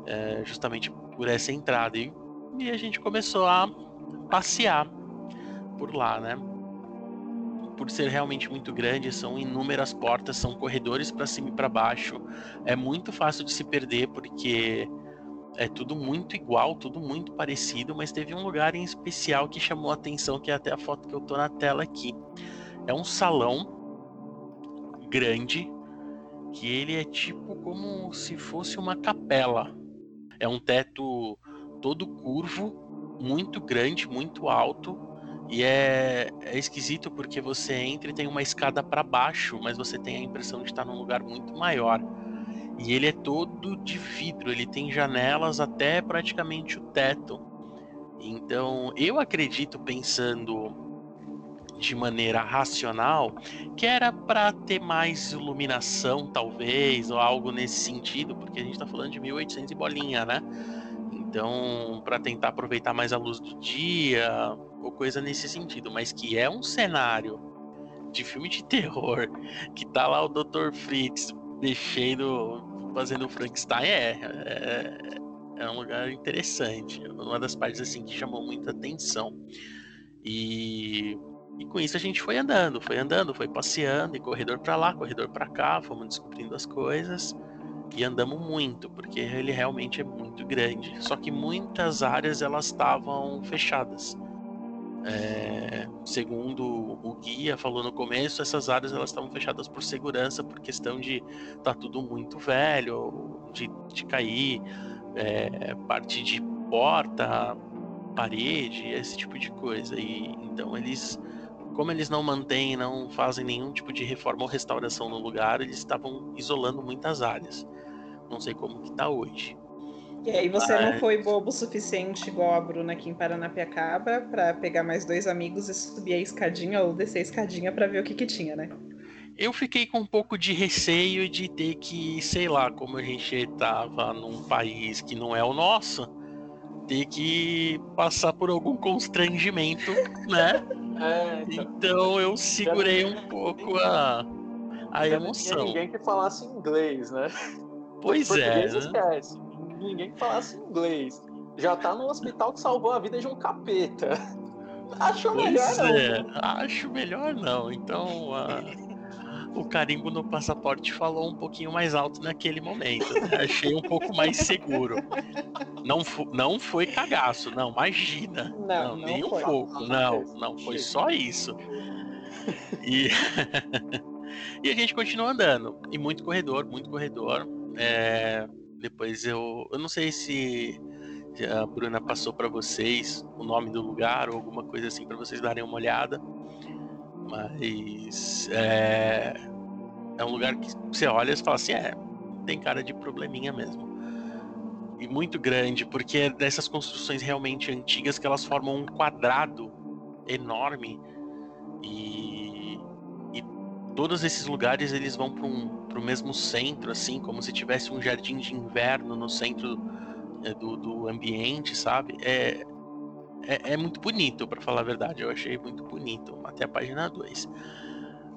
É, justamente por essa entrada. E, e a gente começou a passear por lá, né? Por ser realmente muito grande, são inúmeras portas, são corredores para cima e para baixo. É muito fácil de se perder porque é tudo muito igual, tudo muito parecido, mas teve um lugar em especial que chamou a atenção, que é até a foto que eu tô na tela aqui. É um salão grande, que ele é tipo como se fosse uma capela. É um teto todo curvo, muito grande, muito alto. E é, é esquisito porque você entra e tem uma escada para baixo, mas você tem a impressão de estar num lugar muito maior. E ele é todo de vidro, ele tem janelas até praticamente o teto. Então, eu acredito pensando de maneira racional, que era para ter mais iluminação, talvez, ou algo nesse sentido, porque a gente está falando de 1800 e bolinha, né? Então, para tentar aproveitar mais a luz do dia, ou coisa nesse sentido, mas que é um cenário de filme de terror, que tá lá o Dr. Fritz mexendo, fazendo o Frankenstein, é, é, é um lugar interessante, uma das partes assim que chamou muita atenção. E e com isso a gente foi andando, foi andando, foi passeando, e corredor para lá, corredor para cá, fomos descobrindo as coisas e andamos muito, porque ele realmente é muito grande. Só que muitas áreas elas estavam fechadas. É, segundo o guia falou no começo, essas áreas elas estavam fechadas por segurança, por questão de tá tudo muito velho, de, de cair, é, parte de porta, parede, esse tipo de coisa. E então eles como eles não mantêm, não fazem nenhum tipo de reforma ou restauração no lugar, eles estavam isolando muitas áreas. Não sei como que tá hoje. E aí você Mas... não foi bobo o suficiente, igual a Bruna aqui em Paranapiacaba, para pegar mais dois amigos e subir a escadinha ou descer a escadinha para ver o que que tinha, né? Eu fiquei com um pouco de receio de ter que, sei lá, como a gente estava num país que não é o nosso, ter que passar por algum constrangimento, né? É, então, então eu segurei um pouco a, a emoção. Não ninguém que falasse inglês, né? Pois é. Né? esquece. Ninguém que falasse inglês. Já tá no hospital que salvou a vida de um capeta. Acho pois melhor é. não. Acho melhor não. Então, uh, o carimbo no passaporte falou um pouquinho mais alto naquele momento. Né? Achei um pouco mais seguro. Não, não foi cagaço, não, imagina. Não, não nem foi. um pouco. Não, não, foi só isso. E, e a gente continua andando. E muito corredor, muito corredor. É, depois eu. Eu não sei se a Bruna passou para vocês o nome do lugar ou alguma coisa assim para vocês darem uma olhada. Mas é, é um lugar que você olha e fala assim, é, tem cara de probleminha mesmo. E muito grande, porque é dessas construções realmente antigas que elas formam um quadrado enorme e, todos esses lugares eles vão para um, o mesmo centro, assim, como se tivesse um jardim de inverno no centro é, do, do ambiente, sabe? É, é, é muito bonito, para falar a verdade. Eu achei muito bonito, até a página 2.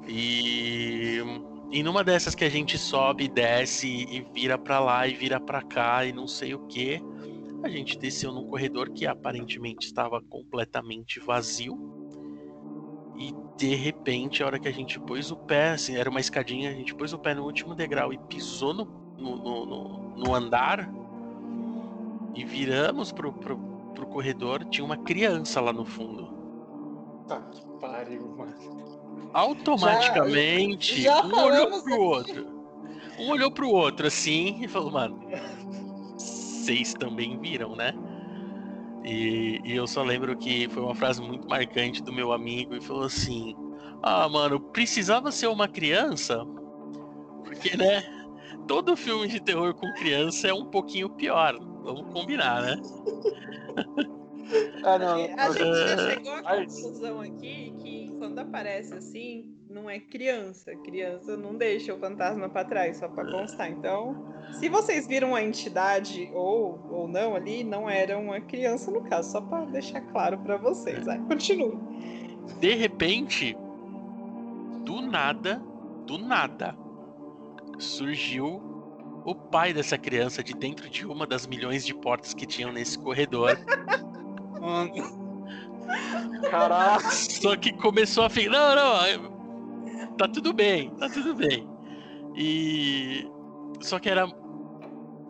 E e numa dessas que a gente sobe, desce e vira para lá e vira para cá e não sei o que, a gente desceu num corredor que aparentemente estava completamente vazio. E de repente, a hora que a gente pôs o pé, assim, era uma escadinha, a gente pôs o pé no último degrau e pisou no, no, no, no andar e viramos pro, pro, pro corredor, tinha uma criança lá no fundo. Tá que pariu, mano automaticamente já, já um olhou pro aqui. outro. Um olhou pro outro assim e falou, mano, vocês também viram, né? E, e, eu só lembro que foi uma frase muito marcante do meu amigo e falou assim: Ah, mano, precisava ser uma criança? Porque, né? Todo filme de terror com criança é um pouquinho pior. Vamos combinar, né? Ah, não. A gente já chegou à conclusão aqui que quando aparece assim, não é criança. Criança não deixa o fantasma para trás, só para constar. Então, se vocês viram a entidade ou, ou não ali, não era uma criança no caso, só para deixar claro para vocês. Aí, continue. De repente, do nada, do nada, surgiu o pai dessa criança de dentro de uma das milhões de portas que tinham nesse corredor. Caraca. Só que começou a ficar. Não, não. Tá tudo bem, tá tudo bem. E. Só que era.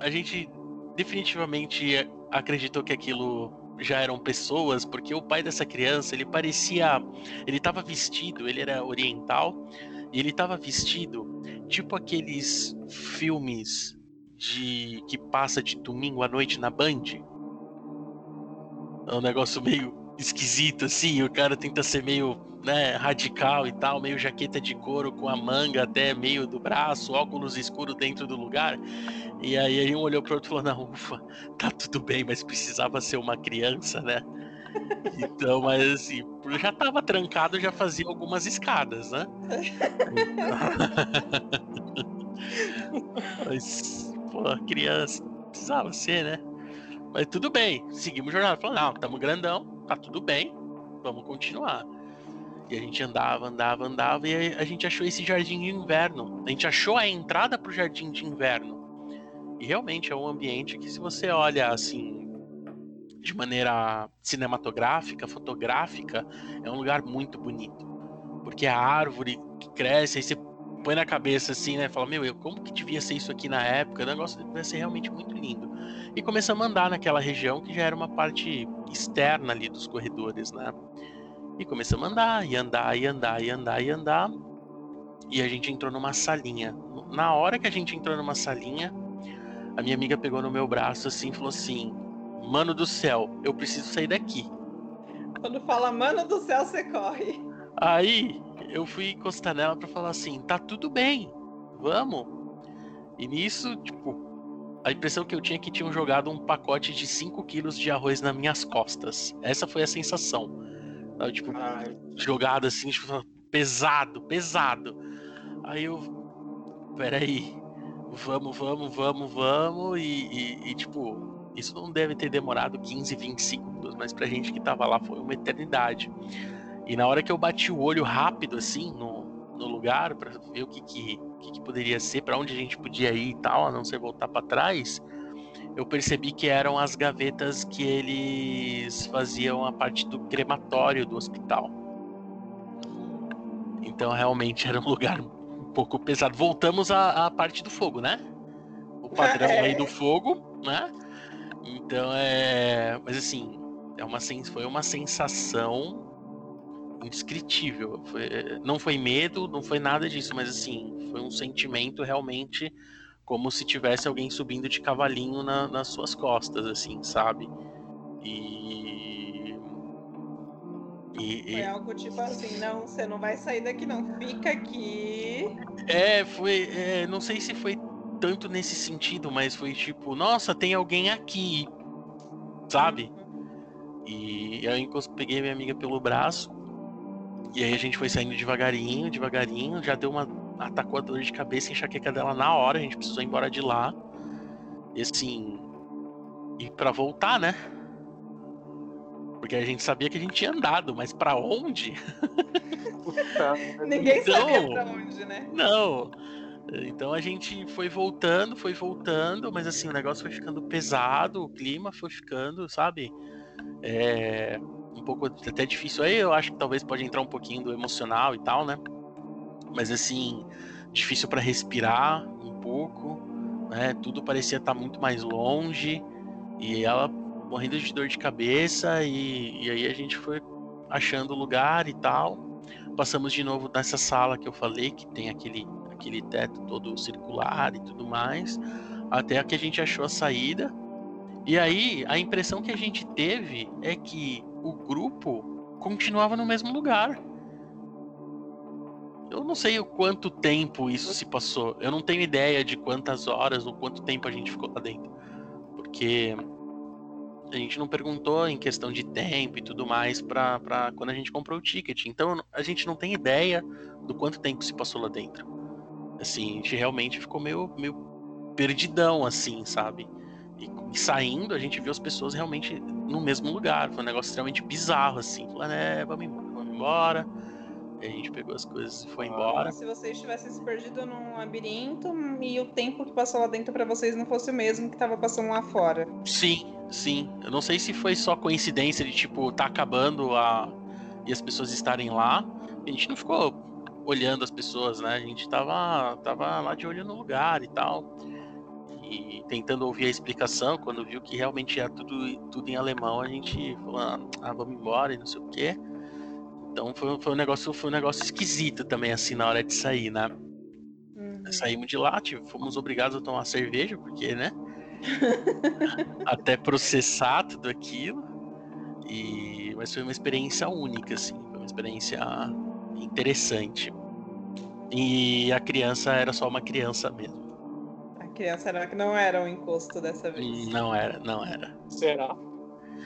A gente definitivamente acreditou que aquilo já eram pessoas, porque o pai dessa criança, ele parecia. Ele tava vestido, ele era oriental, e ele tava vestido tipo aqueles filmes de que passa de domingo à noite na Band. É um negócio meio esquisito, assim. O cara tenta ser meio né, radical e tal, meio jaqueta de couro com a manga até meio do braço, óculos escuros dentro do lugar. E aí, um olhou pro outro e falou: Não, ufa, tá tudo bem, mas precisava ser uma criança, né? Então, mas assim, já tava trancado, já fazia algumas escadas, né? mas, pô, criança, precisava ser, né? Mas tudo bem, seguimos jornada. Falou, não, estamos grandão, tá tudo bem, vamos continuar. E a gente andava, andava, andava, e a gente achou esse jardim de inverno. A gente achou a entrada pro jardim de inverno. E realmente é um ambiente que, se você olha assim, de maneira cinematográfica, fotográfica, é um lugar muito bonito. Porque a árvore que cresce, aí você põe na cabeça assim, né? Fala, meu, como que devia ser isso aqui na época? O negócio devia ser realmente muito lindo. E começamos a andar naquela região que já era uma parte externa ali dos corredores, né? E começamos a andar, e andar, e andar, e andar, e andar. E a gente entrou numa salinha. Na hora que a gente entrou numa salinha, a minha amiga pegou no meu braço assim e falou assim: Mano do céu, eu preciso sair daqui. Quando fala mano do céu, você corre. Aí eu fui encostar nela para falar assim: tá tudo bem, vamos. E nisso, tipo, a impressão que eu tinha é que tinham jogado um pacote de 5 quilos de arroz nas minhas costas. Essa foi a sensação. Eu, tipo, jogado assim, tipo, pesado, pesado. Aí eu. Peraí. Vamos, vamos, vamos, vamos. E, e, e, tipo, isso não deve ter demorado 15, 20 segundos, mas pra gente que tava lá foi uma eternidade. E na hora que eu bati o olho rápido, assim, no, no lugar, para ver o que, que, que, que poderia ser, para onde a gente podia ir e tal, a não ser voltar para trás, eu percebi que eram as gavetas que eles faziam a parte do crematório do hospital. Então realmente era um lugar um pouco pesado. Voltamos à, à parte do fogo, né? O padrão aí do fogo, né? Então é. Mas assim, é uma, foi uma sensação indescritível. Foi, não foi medo, não foi nada disso, mas assim, foi um sentimento realmente como se tivesse alguém subindo de cavalinho na, nas suas costas, assim, sabe? E. e foi algo tipo assim, não, você não vai sair daqui, não, fica aqui. É, foi. É, não sei se foi tanto nesse sentido, mas foi tipo, nossa, tem alguém aqui, sabe? E aí eu peguei minha amiga pelo braço. E aí a gente foi saindo devagarinho, devagarinho. Já deu uma. Atacou a dor de cabeça e enxaqueca dela na hora. A gente precisou ir embora de lá. E assim. E para voltar, né? Porque a gente sabia que a gente tinha andado, mas para onde? Ninguém então, sabia pra onde, né? Não. Então a gente foi voltando, foi voltando, mas assim, o negócio foi ficando pesado, o clima foi ficando, sabe? É um pouco até difícil. Aí eu acho que talvez pode entrar um pouquinho do emocional e tal, né? Mas assim, difícil para respirar um pouco, né? Tudo parecia estar tá muito mais longe e ela morrendo de dor de cabeça e, e aí a gente foi achando o lugar e tal. Passamos de novo nessa sala que eu falei que tem aquele aquele teto todo circular e tudo mais, até que a gente achou a saída e aí, a impressão que a gente teve é que o grupo continuava no mesmo lugar. Eu não sei o quanto tempo isso se passou. Eu não tenho ideia de quantas horas ou quanto tempo a gente ficou lá dentro. Porque a gente não perguntou em questão de tempo e tudo mais para quando a gente comprou o ticket. Então a gente não tem ideia do quanto tempo se passou lá dentro. Assim, a gente realmente ficou meio, meio perdidão, assim, sabe? E, e, saindo, a gente viu as pessoas realmente no mesmo lugar. Foi um negócio extremamente bizarro, assim. Falando, é, vamos embora, vamos embora. E a gente pegou as coisas e foi embora. Se vocês tivessem se perdido num labirinto e o tempo que passou lá dentro para vocês não fosse o mesmo que tava passando lá fora. Sim, sim. Eu não sei se foi só coincidência de, tipo, tá acabando a... e as pessoas estarem lá. A gente não ficou olhando as pessoas, né? A gente tava, tava lá de olho no lugar e tal e tentando ouvir a explicação, quando viu que realmente era tudo, tudo em alemão, a gente falou, ah, ah vamos embora e não sei o quê. Então foi, foi, um negócio, foi um negócio esquisito também, assim, na hora de sair, né? Uhum. Saímos de lá, tipo, fomos obrigados a tomar cerveja, porque, né? Até processar tudo aquilo. E... Mas foi uma experiência única, assim, foi uma experiência interessante. E a criança era só uma criança mesmo criança será que não era um encosto dessa vez? Não era, não era. Será?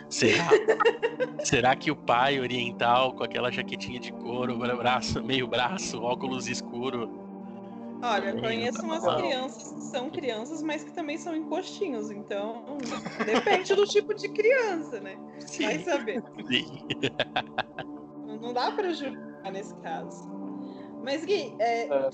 Será? Será que o pai oriental com aquela jaquetinha de couro, braço, meio braço, óculos escuro? Olha, eu conheço umas crianças que são crianças, mas que também são encostinhos, então depende do tipo de criança, né? Sim. Vai saber. Sim. Não dá para julgar nesse caso. Mas Gui, é, é.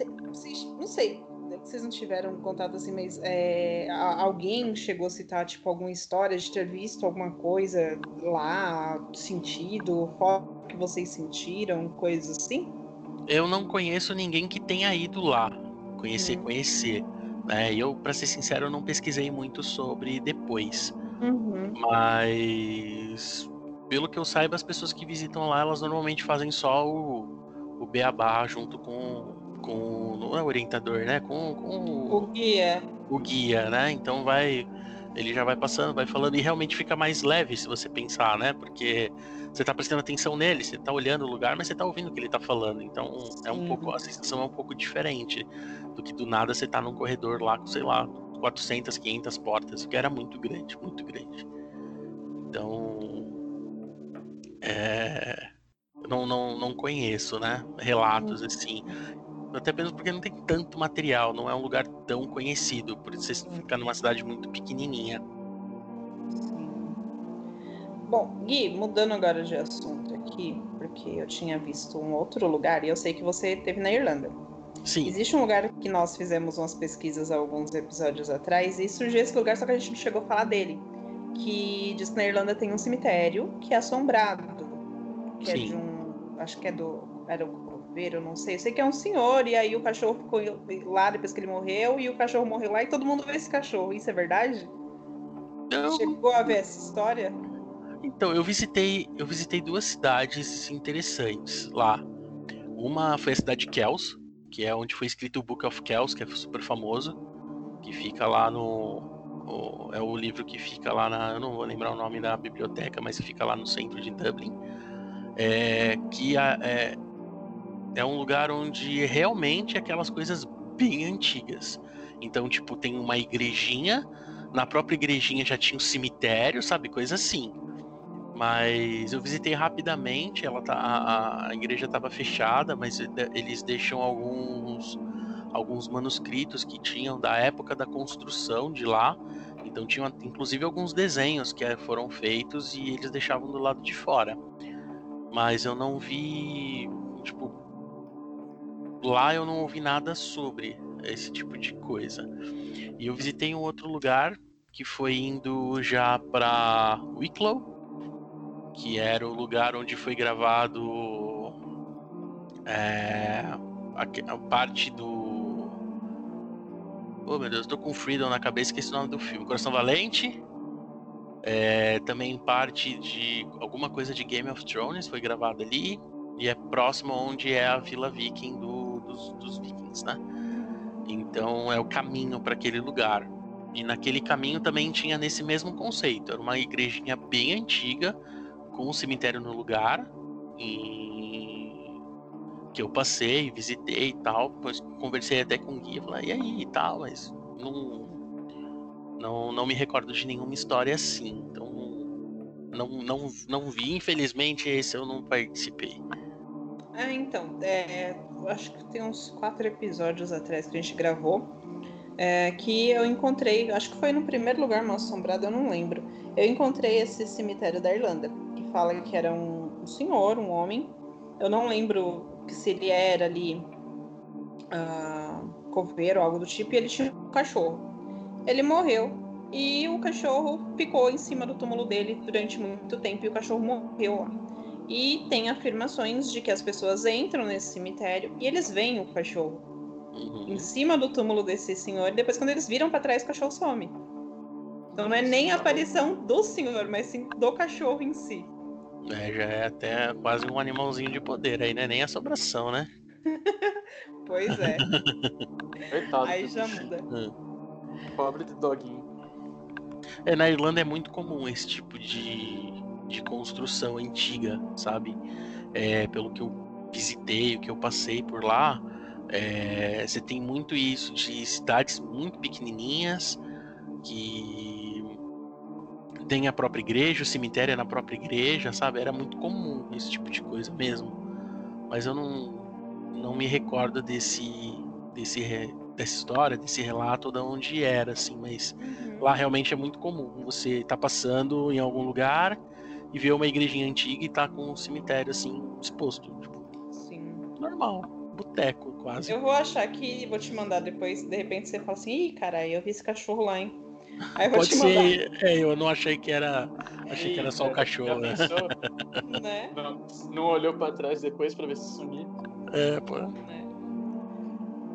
não sei, vocês não tiveram contato assim, mas é, alguém chegou a citar, tipo, alguma história de ter visto alguma coisa lá, sentido, foto que vocês sentiram, coisas assim? Eu não conheço ninguém que tenha ido lá. Conhecer, hum. conhecer. Né? Eu, para ser sincero, não pesquisei muito sobre depois. Uhum. Mas, pelo que eu saiba, as pessoas que visitam lá, elas normalmente fazem só o, o beabá junto com com não é orientador, né? Com, com o guia. O guia, né? Então vai ele já vai passando, vai falando e realmente fica mais leve se você pensar, né? Porque você tá prestando atenção nele, você tá olhando o lugar, mas você tá ouvindo o que ele tá falando. Então é um pouco a sensação é um pouco diferente do que do nada você tá num corredor lá com, sei lá, 400, 500 portas, que era muito grande, muito grande. Então é não, não, não conheço, né? Relatos assim. Até mesmo porque não tem tanto material, não é um lugar tão conhecido, por isso você fica numa cidade muito pequenininha. Bom, Gui, mudando agora de assunto aqui, porque eu tinha visto um outro lugar e eu sei que você teve na Irlanda. Sim. Existe um lugar que nós fizemos umas pesquisas alguns episódios atrás e surgiu esse lugar, só que a gente não chegou a falar dele. Que diz que na Irlanda tem um cemitério que é assombrado. Que Sim. é de um. Acho que é do. Era o eu não sei. Eu sei que é um senhor, e aí o cachorro ficou lá depois que ele morreu, e o cachorro morreu lá, e todo mundo vê esse cachorro. Isso é verdade? Não. Chegou a ver essa história? Então, eu visitei, eu visitei duas cidades interessantes lá. Uma foi a cidade de Kells, que é onde foi escrito o Book of Kells, que é super famoso, que fica lá no o, é o livro que fica lá na, eu não vou lembrar o nome da biblioteca, mas fica lá no centro de Dublin, é, que é, é um lugar onde realmente aquelas coisas bem antigas. Então, tipo, tem uma igrejinha, na própria igrejinha já tinha um cemitério, sabe? Coisa assim. Mas eu visitei rapidamente, ela tá, a, a igreja estava fechada, mas eles deixam alguns alguns manuscritos que tinham da época da construção de lá. Então tinham inclusive alguns desenhos que foram feitos e eles deixavam do lado de fora. Mas eu não vi, tipo, lá eu não ouvi nada sobre esse tipo de coisa. E eu visitei um outro lugar que foi indo já para Wicklow, que era o lugar onde foi gravado é, a, a, parte do. Oh meu Deus, tô com Freedom na cabeça, esqueci o nome do filme. Coração Valente. É, também parte de alguma coisa de Game of Thrones foi gravado ali. E é próximo onde é a Vila Viking do, dos, dos Vikings, né? Então é o caminho para aquele lugar. E naquele caminho também tinha nesse mesmo conceito. Era uma igrejinha bem antiga, com um cemitério no lugar. E... Que eu passei, visitei e tal. Depois conversei até com o guia. Falei, e aí e tal, mas não, não, não me recordo de nenhuma história assim. Então não, não, não vi, infelizmente esse eu não participei. Ah, então, é, acho que tem uns quatro episódios atrás que a gente gravou, é, que eu encontrei, acho que foi no primeiro lugar mal assombrado, eu não lembro. Eu encontrei esse cemitério da Irlanda, que fala que era um, um senhor, um homem. Eu não lembro se ele era ali uh, coveiro algo do tipo, e ele tinha um cachorro. Ele morreu e o cachorro ficou em cima do túmulo dele durante muito tempo e o cachorro morreu lá. E tem afirmações de que as pessoas entram nesse cemitério e eles veem o cachorro uhum. em cima do túmulo desse senhor. E depois, quando eles viram para trás, o cachorro some. Então não é nem a aparição do senhor, mas sim do cachorro em si. É, já é até quase um animalzinho de poder aí, né? Nem assombração, né? pois é. Coitado. Aí já muda. É. Pobre do doguinho. É, na Irlanda é muito comum esse tipo de, de construção antiga, sabe? É, pelo que eu visitei, o que eu passei por lá, é, você tem muito isso de cidades muito pequenininhas que tem a própria igreja, o cemitério é na própria igreja, sabe? Era muito comum esse tipo de coisa mesmo. Mas eu não, não me recordo desse, desse dessa história, desse relato, de onde era, assim, mas uhum. lá realmente é muito comum. Você tá passando em algum lugar e vê uma igrejinha antiga e tá com um cemitério assim exposto. Tipo, Sim. Normal. Boteco, quase. Eu vou achar que vou te mandar depois, de repente você fala assim, ih, caralho, eu vi esse cachorro lá, hein? Aí eu Pode ser, é, eu não achei que era. Achei que era só o cachorro. né? né? Não, não olhou pra trás depois pra ver se sumia. É, pô. É.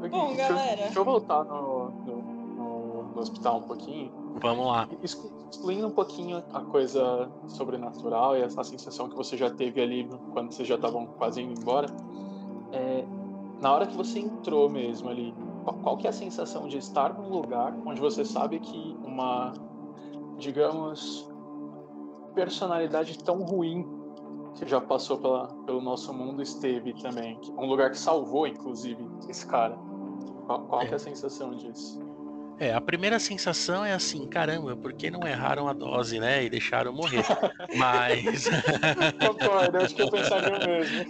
Bom, deixa, galera. Deixa eu voltar no, no, no, no hospital um pouquinho. Vamos lá. Excluindo um pouquinho a coisa sobrenatural e essa sensação que você já teve ali quando vocês já estavam quase indo embora. É, na hora que você entrou mesmo ali, qual, que é a sensação de estar num lugar onde você sabe que uma, digamos, personalidade tão ruim que já passou pela, pelo nosso mundo esteve também. Um lugar que salvou, inclusive, esse cara. Qual, qual é. é a sensação disso? É, a primeira sensação é assim, caramba, por que não erraram a dose, né? E deixaram morrer. Mas. Concordo, acho que eu pensaria mesmo.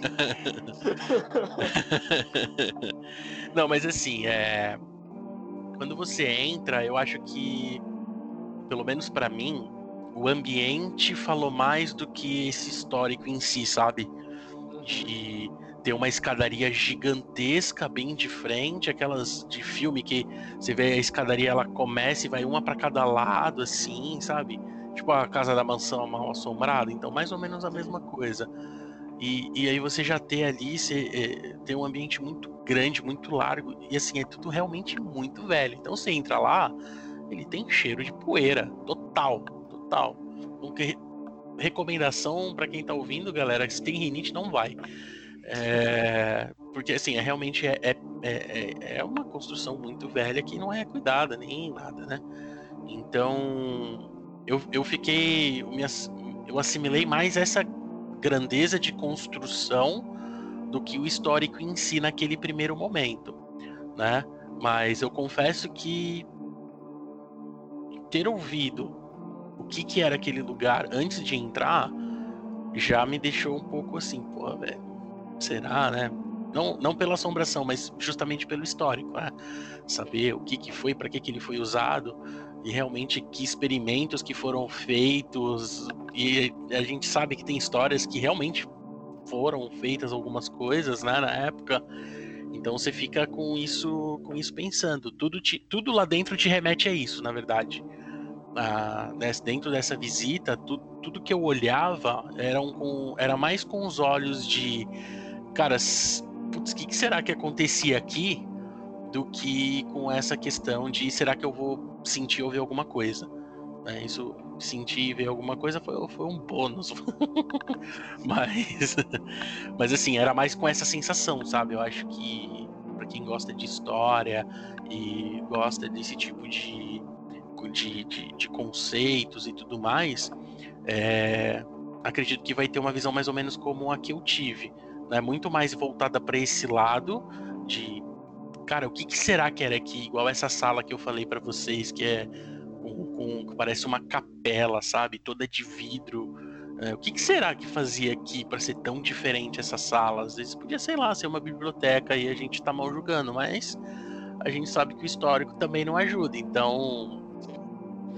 não, mas assim, é. Quando você entra, eu acho que, pelo menos para mim, o ambiente falou mais do que esse histórico em si, sabe? De ter uma escadaria gigantesca bem de frente, aquelas de filme que você vê a escadaria ela começa e vai uma para cada lado assim, sabe? Tipo a casa da mansão mal assombrada, então mais ou menos a mesma coisa. E, e aí você já tem ali, você é, tem um ambiente muito grande, muito largo, e assim, é tudo realmente muito velho. Então você entra lá, ele tem cheiro de poeira, total, total. recomendação para quem tá ouvindo, galera, se tem rinite, não vai. É, porque assim, é realmente é, é, é, é, uma construção muito velha que não é cuidada nem nada, né? Então eu, eu fiquei. Eu, me, eu assimilei mais essa grandeza de construção do que o histórico em si naquele primeiro momento, né? Mas eu confesso que ter ouvido o que, que era aquele lugar antes de entrar já me deixou um pouco assim, pô, velho, será, né? Não, não pela assombração, mas justamente pelo histórico, né? Saber o que, que foi, para que, que ele foi usado e realmente que experimentos que foram feitos. E a gente sabe que tem histórias que realmente foram feitas algumas coisas, né, na época. Então você fica com isso, com isso pensando. Tudo, te, tudo lá dentro te remete a isso, na verdade ah, dentro dessa visita, tu, tudo que eu olhava era, um, com, era mais com os olhos de, cara, o que, que será que acontecia aqui do que com essa questão de será que eu vou sentir ou ver alguma coisa. Né? Isso, sentir e ver alguma coisa foi, foi um bônus. mas, mas assim, era mais com essa sensação, sabe? Eu acho que para quem gosta de história e gosta desse tipo de de, de, de conceitos e tudo mais, é, acredito que vai ter uma visão mais ou menos como a que eu tive. Né? Muito mais voltada para esse lado de, cara, o que, que, será que era aqui? Igual essa sala que eu falei para vocês, que é com, com, parece uma capela, sabe? Toda de vidro. É, o que, que, será que fazia aqui para ser tão diferente essa sala? Às vezes podia, sei lá, ser uma biblioteca e a gente tá mal julgando, mas a gente sabe que o histórico também não ajuda. Então,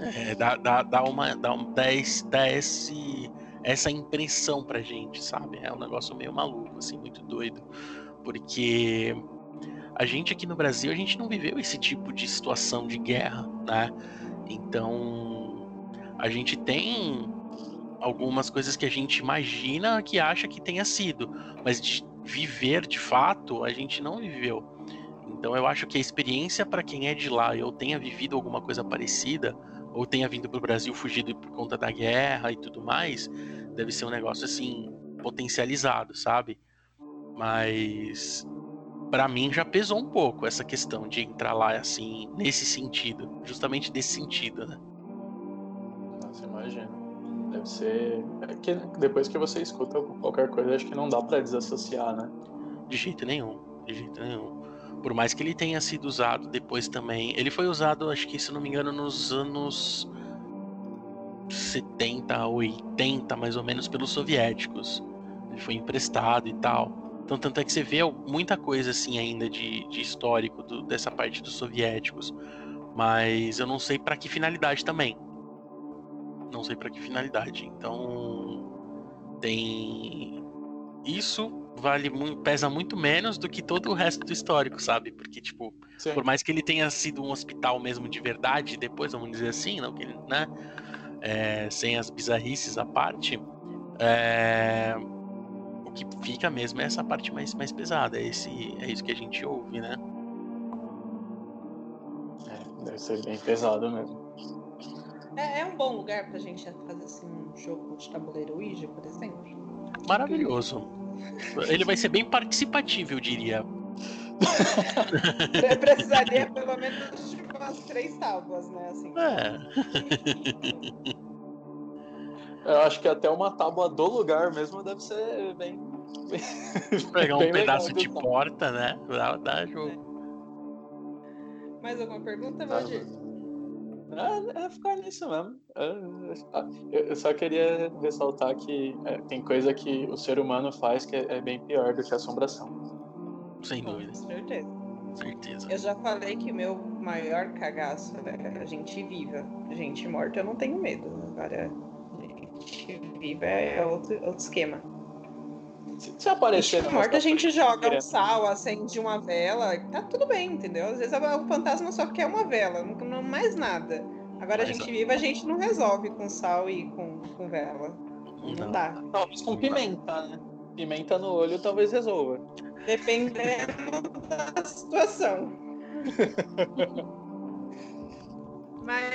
é, dá, dá, dá, uma, dá, um, dá, dá esse, essa impressão pra gente, sabe? É um negócio meio maluco, assim, muito doido. Porque a gente aqui no Brasil, a gente não viveu esse tipo de situação de guerra, né? Então, a gente tem algumas coisas que a gente imagina que acha que tenha sido, mas de viver de fato, a gente não viveu. Então, eu acho que a experiência para quem é de lá, eu tenha vivido alguma coisa parecida, ou tenha vindo para o Brasil fugido por conta da guerra e tudo mais, deve ser um negócio assim potencializado, sabe? Mas para mim já pesou um pouco essa questão de entrar lá assim nesse sentido, justamente desse sentido, né? Nossa, imagina. Deve ser é que depois que você escuta qualquer coisa, acho que não dá para desassociar, né? De jeito nenhum, de jeito nenhum por mais que ele tenha sido usado depois também. Ele foi usado, acho que se não me engano, nos anos 70, 80, mais ou menos, pelos soviéticos. Ele foi emprestado e tal. Então, tanto é que você vê muita coisa assim ainda de, de histórico do, dessa parte dos soviéticos. Mas eu não sei para que finalidade também. Não sei para que finalidade. Então, tem isso vale muito, pesa muito menos do que todo o resto do histórico, sabe? Porque, tipo, Sim. por mais que ele tenha sido um hospital mesmo de verdade, depois, vamos dizer assim, não, que ele, né? É, sem as bizarrices à parte, é, o que fica mesmo é essa parte mais, mais pesada, é, esse, é isso que a gente ouve, né? É, deve ser bem pesado mesmo. É, é um bom lugar pra gente fazer assim, um jogo de tabuleiro Ouija, por exemplo? Maravilhoso. Ele vai ser bem participativo, eu diria. Precisaria pelo menos de umas três tábuas, né? Assim. É. Eu acho que até uma tábua do lugar mesmo deve ser bem. Pegar um bem pedaço de porta, né? Dá, dá jogo. Mais alguma pergunta, Valdir? É, é ficar nisso mesmo. É, é, eu só queria ressaltar que é, tem coisa que o ser humano faz que é, é bem pior do que a assombração. Sem dúvida. Com certeza. Certeza. Eu já falei que meu maior cagaço é a gente viva. Gente morta eu não tenho medo. Agora, gente viva é outro, outro esquema. Se aparecer na morta, a gente joga um sal, acende uma vela, tá tudo bem, entendeu? Às vezes o fantasma só quer uma vela, não, não mais nada. Agora a gente viva, a gente não resolve com sal e com, com vela. Não, não dá. Talvez com pimenta, né? Pimenta no olho talvez resolva. Dependendo da situação. Mas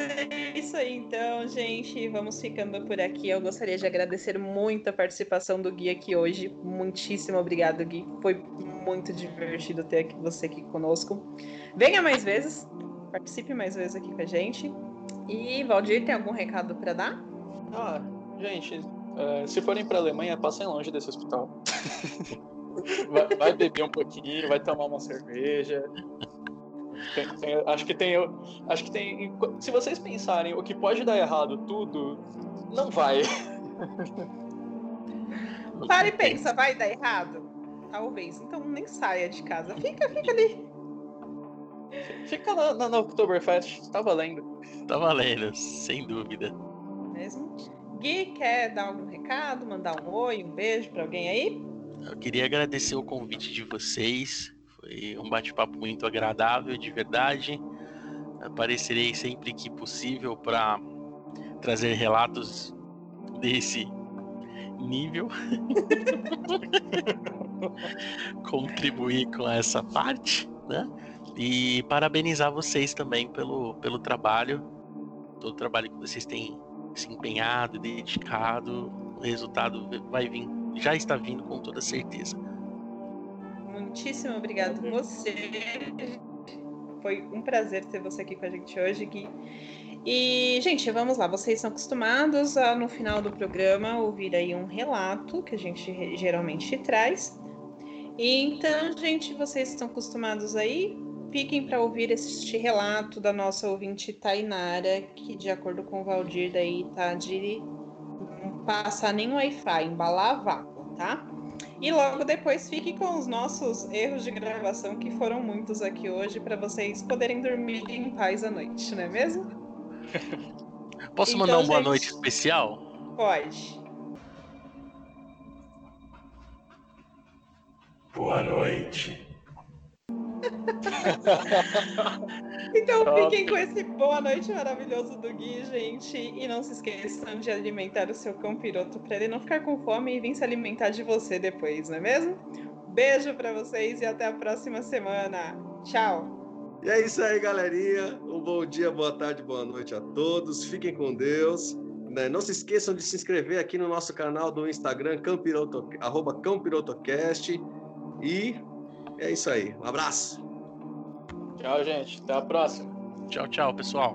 é isso aí, então, gente. Vamos ficando por aqui. Eu gostaria de agradecer muito a participação do Gui aqui hoje. Muitíssimo obrigado, Gui. Foi muito divertido ter aqui, você aqui conosco. Venha mais vezes, participe mais vezes aqui com a gente. E, Valdir, tem algum recado para dar? Ah, gente, é, se forem para Alemanha, passem longe desse hospital. vai, vai beber um pouquinho, vai tomar uma cerveja. Tem, tem, acho que tem. Acho que tem. Se vocês pensarem o que pode dar errado tudo, não vai. Para e pensa, vai dar errado? Talvez. Então nem saia de casa. Fica, fica ali. Fica na, na, na Oktoberfest, tá valendo. Tá valendo, sem dúvida. Mesmo? Gui, quer dar algum recado, mandar um oi, um beijo para alguém aí? Eu queria agradecer o convite de vocês. Foi um bate-papo muito agradável, de verdade. Aparecerei sempre que possível para trazer relatos desse nível. Contribuir com essa parte, né? E parabenizar vocês também pelo, pelo trabalho, todo o trabalho que vocês têm se empenhado, dedicado. O resultado vai vir, já está vindo com toda certeza. Muitíssimo obrigado você. Foi um prazer ter você aqui com a gente hoje, Gui. E, gente, vamos lá. Vocês são acostumados a, no final do programa, ouvir aí um relato que a gente geralmente traz. E, então, gente, vocês estão acostumados aí? Fiquem para ouvir este relato da nossa ouvinte Tainara, que, de acordo com o Valdir, daí tá de passar nem Wi-Fi, embalar vácuo, tá? E logo depois fique com os nossos erros de gravação, que foram muitos aqui hoje, para vocês poderem dormir em paz à noite, não é mesmo? Posso então, mandar uma gente... boa noite especial? Pode. Boa noite. então fiquem com esse boa noite maravilhoso do Gui, gente. E não se esqueçam de alimentar o seu cão piroto para ele não ficar com fome e vir se alimentar de você depois, não é mesmo? Beijo para vocês e até a próxima semana. Tchau! E é isso aí, galerinha. Um bom dia, boa tarde, boa noite a todos. Fiquem com Deus. Né? Não se esqueçam de se inscrever aqui no nosso canal do Instagram, Campiroto, arroba Campirotocast. E é isso aí. Um abraço. Tchau, gente. Até a próxima. Tchau, tchau, pessoal.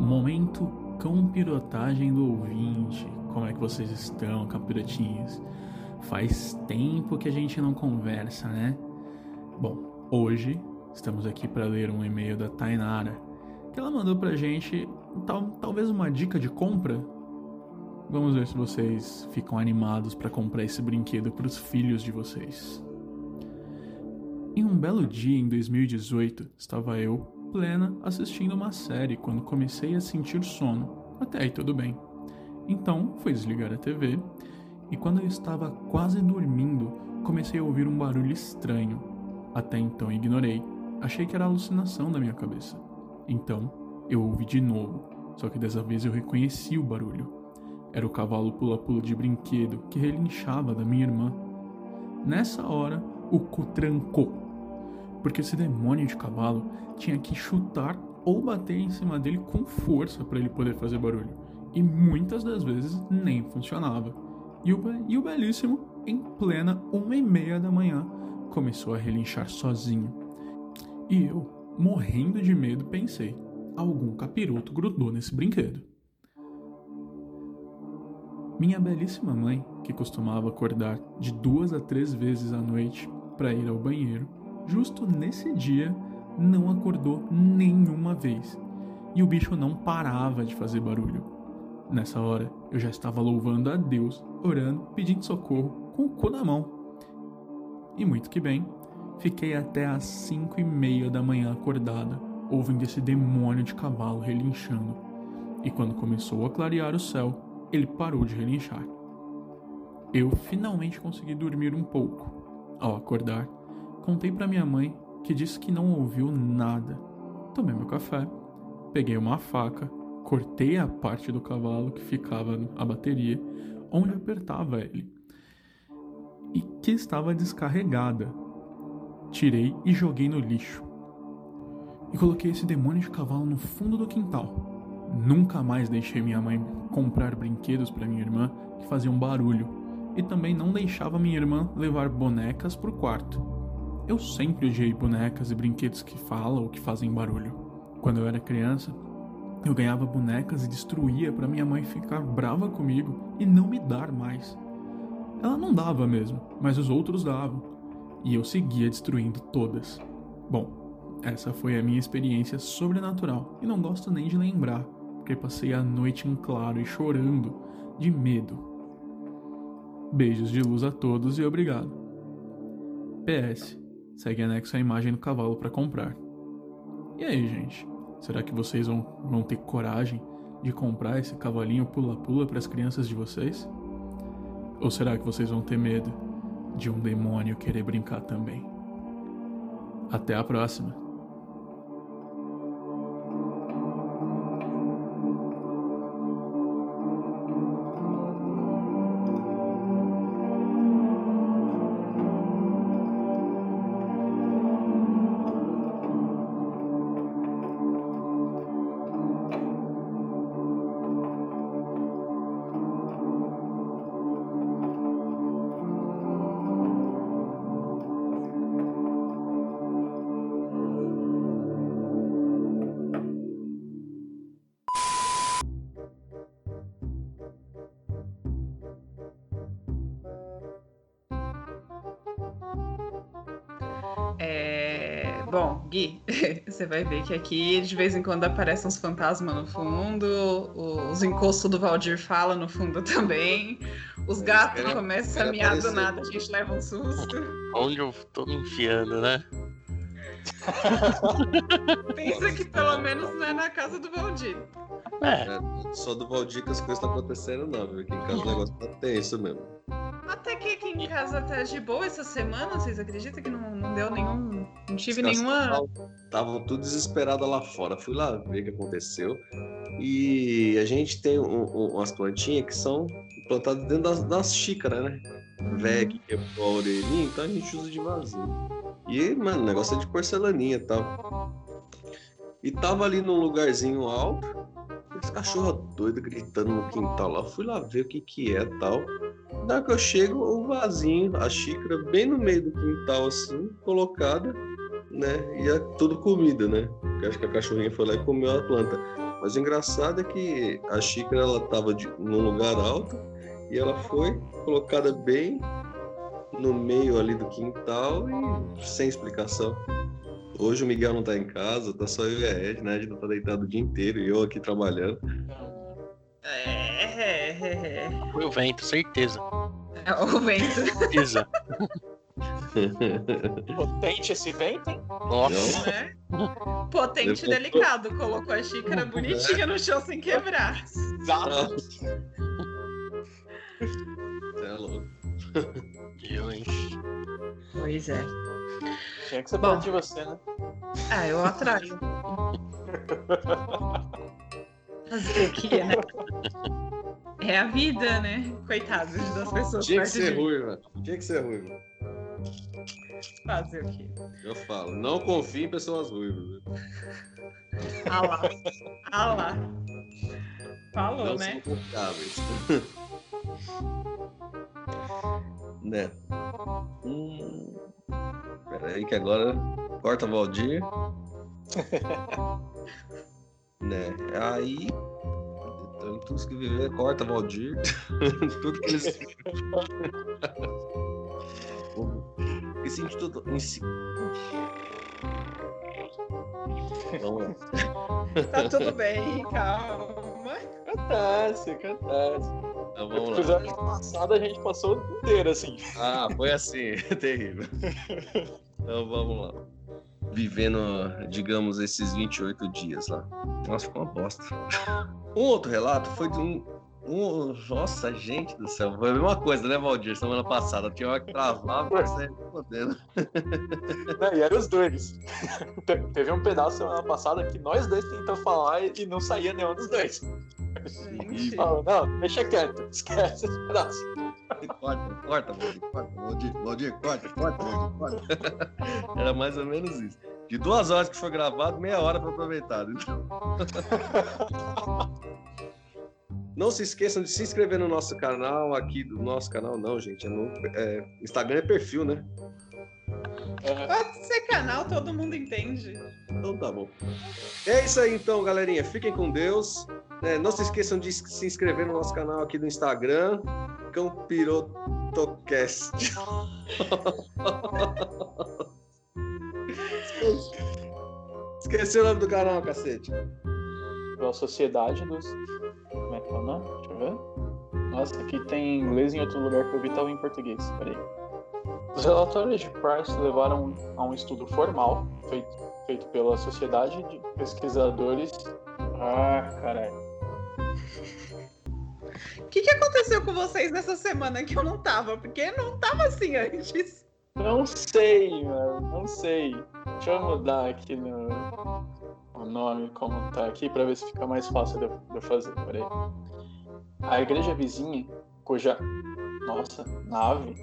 Momento campirotagem do ouvinte. Como é que vocês estão, campirotinhos? Faz tempo que a gente não conversa, né? Bom, hoje Estamos aqui para ler um e-mail da Tainara, que ela mandou pra gente tal, talvez uma dica de compra. Vamos ver se vocês ficam animados para comprar esse brinquedo para os filhos de vocês. Em um belo dia em 2018, estava eu, plena, assistindo uma série quando comecei a sentir sono. Até aí tudo bem. Então fui desligar a TV e quando eu estava quase dormindo, comecei a ouvir um barulho estranho. Até então ignorei Achei que era alucinação da minha cabeça. Então, eu ouvi de novo, só que dessa vez eu reconheci o barulho. Era o cavalo pula-pula de brinquedo que relinchava da minha irmã. Nessa hora, o cu trancou, porque esse demônio de cavalo tinha que chutar ou bater em cima dele com força para ele poder fazer barulho, e muitas das vezes nem funcionava. E o, e o belíssimo, em plena uma e meia da manhã, começou a relinchar sozinho e eu, morrendo de medo, pensei: algum capiroto grudou nesse brinquedo. Minha belíssima mãe, que costumava acordar de duas a três vezes à noite para ir ao banheiro, justo nesse dia não acordou nenhuma vez e o bicho não parava de fazer barulho. Nessa hora, eu já estava louvando a Deus, orando, pedindo socorro, com o cu na mão. E muito que bem, Fiquei até às cinco e meia da manhã acordada, ouvindo esse demônio de cavalo relinchando. E quando começou a clarear o céu, ele parou de relinchar. Eu finalmente consegui dormir um pouco. Ao acordar, contei para minha mãe, que disse que não ouviu nada. Tomei meu café, peguei uma faca cortei a parte do cavalo que ficava a bateria, onde apertava ele, e que estava descarregada. Tirei e joguei no lixo. E coloquei esse demônio de cavalo no fundo do quintal. Nunca mais deixei minha mãe comprar brinquedos para minha irmã que faziam barulho, e também não deixava minha irmã levar bonecas pro quarto. Eu sempre odiei bonecas e brinquedos que falam ou que fazem barulho. Quando eu era criança, eu ganhava bonecas e destruía para minha mãe ficar brava comigo e não me dar mais. Ela não dava mesmo, mas os outros davam, e eu seguia destruindo todas. Bom, essa foi a minha experiência sobrenatural e não gosto nem de lembrar, porque passei a noite em claro e chorando de medo. Beijos de luz a todos e obrigado. PS. Segue anexo a imagem do cavalo para comprar. E aí, gente? Será que vocês vão, vão ter coragem de comprar esse cavalinho pula-pula para as crianças de vocês? Ou será que vocês vão ter medo de um demônio querer brincar também? Até a próxima! Gui, você vai ver que aqui de vez em quando aparecem uns fantasmas no fundo, os encostos do Valdir fala no fundo também, os gatos começam a miar do nada, a gente leva um susto. Onde eu tô me enfiando, né? Pensa que pelo menos não é na casa do Valdir. É, É, só do Valdir que as coisas estão acontecendo, não, viu? Aqui em casa o negócio tá tenso mesmo. Até que aqui em casa tá de boa essa semana, vocês acreditam que não, não deu nenhum. Não tive nenhuma. Estavam tudo desesperados lá fora. Fui lá ver o que aconteceu. E a gente tem um- um- umas plantinhas que são plantadas dentro das, das xícaras, né? Velha que quebrou a orelhinha, então a gente usa de vasinho. E, mano, o negócio é de porcelaninha e tal. E tava ali num lugarzinho alto, esse cachorro doido gritando no quintal lá. Fui lá ver o que que é tal. Na hora que eu chego, o vasinho, a xícara bem no meio do quintal, assim, colocada, né? E é tudo comida, né? Porque acho que a cachorrinha foi lá e comeu a planta. Mas o engraçado é que a xícara, ela tava de, num lugar alto e ela foi colocada bem no meio ali do quintal e sem explicação. Hoje o Miguel não tá em casa, tá só eu e a Ed, né? A Ed não tá deitado o dia inteiro e eu aqui trabalhando. É, é, é, foi o vento, certeza. é. O vento. Certeza. Potente esse vento, hein? Nossa. né? Potente e delicado. Colocou a xícara bonitinha no chão sem quebrar. Exato. Você é louco. Eu, hein? Pois é. Tinha que ser Bom. de você, né? Ah, eu atraio. Fazer o quê, né? É a vida, né? Coitados das pessoas Tinha que ser ruim, Tinha que ser ruim. Fazer o quê? Eu falo, não confie em pessoas ruivas. Ah lá. Ah lá. Falou, não né? são confiáveis. Né? Hum... Peraí que agora corta Valdir. né? Aí. Então, tudo que viver, corta Valdir. tudo que eles. Me sinto tudo. Vamos lá. Tá tudo bem, calma. Acontece, acontece. Então, vamos lá. episódio passado a gente passou o inteiro assim. Ah, foi assim, terrível. Então vamos lá. Vivendo, digamos, esses 28 dias lá. Nossa, ficou uma bosta. Um outro relato foi de um, Um, nossa, gente do céu. Foi a mesma coisa, né, Valdir? Semana passada. Tinha hora que travava, podendo. Não, e eram os dois. Teve um pedaço semana passada que nós dois tentamos falar e não saía nenhum dos dois. Falou, não, deixa quieto, esquece esse pedaço. Corta, corta, Valdir, corta, Valdir, Valdir, corta, corta, Valdir, corta. Era mais ou menos isso. De duas horas que foi gravado, meia hora para aproveitar. Então. Não se esqueçam de se inscrever no nosso canal, aqui do nosso canal, não, gente. É no, é, Instagram é perfil, né? É, Pode ser canal, todo mundo entende. Então tá bom. É isso aí então, galerinha. Fiquem com Deus. É, não se esqueçam de se inscrever no nosso canal aqui do Instagram, Campirotocast. Esqueci o nome do canal, cacete. pela sociedade dos. Como que o nome? Deixa eu ver. Nossa, aqui tem em inglês em outro lugar que eu vi tava em português. Peraí. Os relatórios de Price levaram a um estudo formal feito, feito pela Sociedade de Pesquisadores. Ah, caralho. O que, que aconteceu com vocês nessa semana que eu não tava? Porque não tava assim antes. Não sei, mano. Não sei. Deixa eu mudar aqui no o nome como tá aqui pra ver se fica mais fácil de eu, de fazer. Peraí. A igreja vizinha, cuja. Nossa, nave.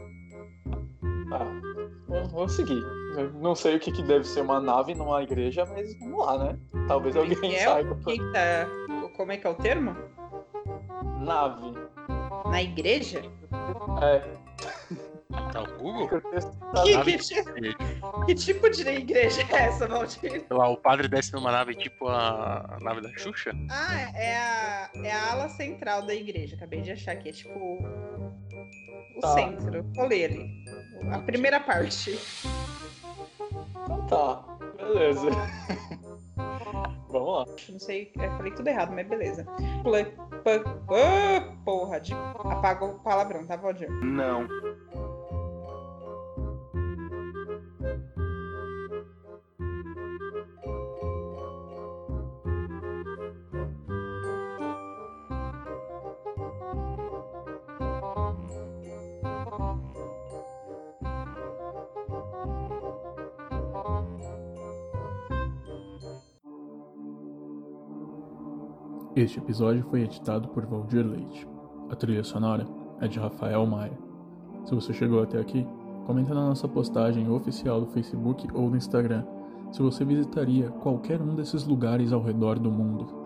Tá. Vou, vou seguir. Eu não sei o que, que deve ser uma nave numa igreja, mas vamos lá, né? Talvez alguém é saiba. que tá. Como é que é o termo? Nave. Na igreja? É. Tá o Google? tá- Que, que ti- que tipo de igreja é essa, Valdir? Lá, o padre desce numa nave tipo a a nave da Xuxa? Ah, é a, é a ala central da igreja. Acabei de achar que é tipo o Tá. centro. Vou ler ali. A primeira parte. Então tá. Beleza. Vamos lá. Não sei, eu falei tudo errado, mas beleza. Pla- pa- ah, porra, de... apaga o palavrão, tá, Valdir? Não. Este episódio foi editado por Valdir Leite. A trilha sonora é de Rafael Maia. Se você chegou até aqui, comenta na nossa postagem oficial do Facebook ou do Instagram se você visitaria qualquer um desses lugares ao redor do mundo.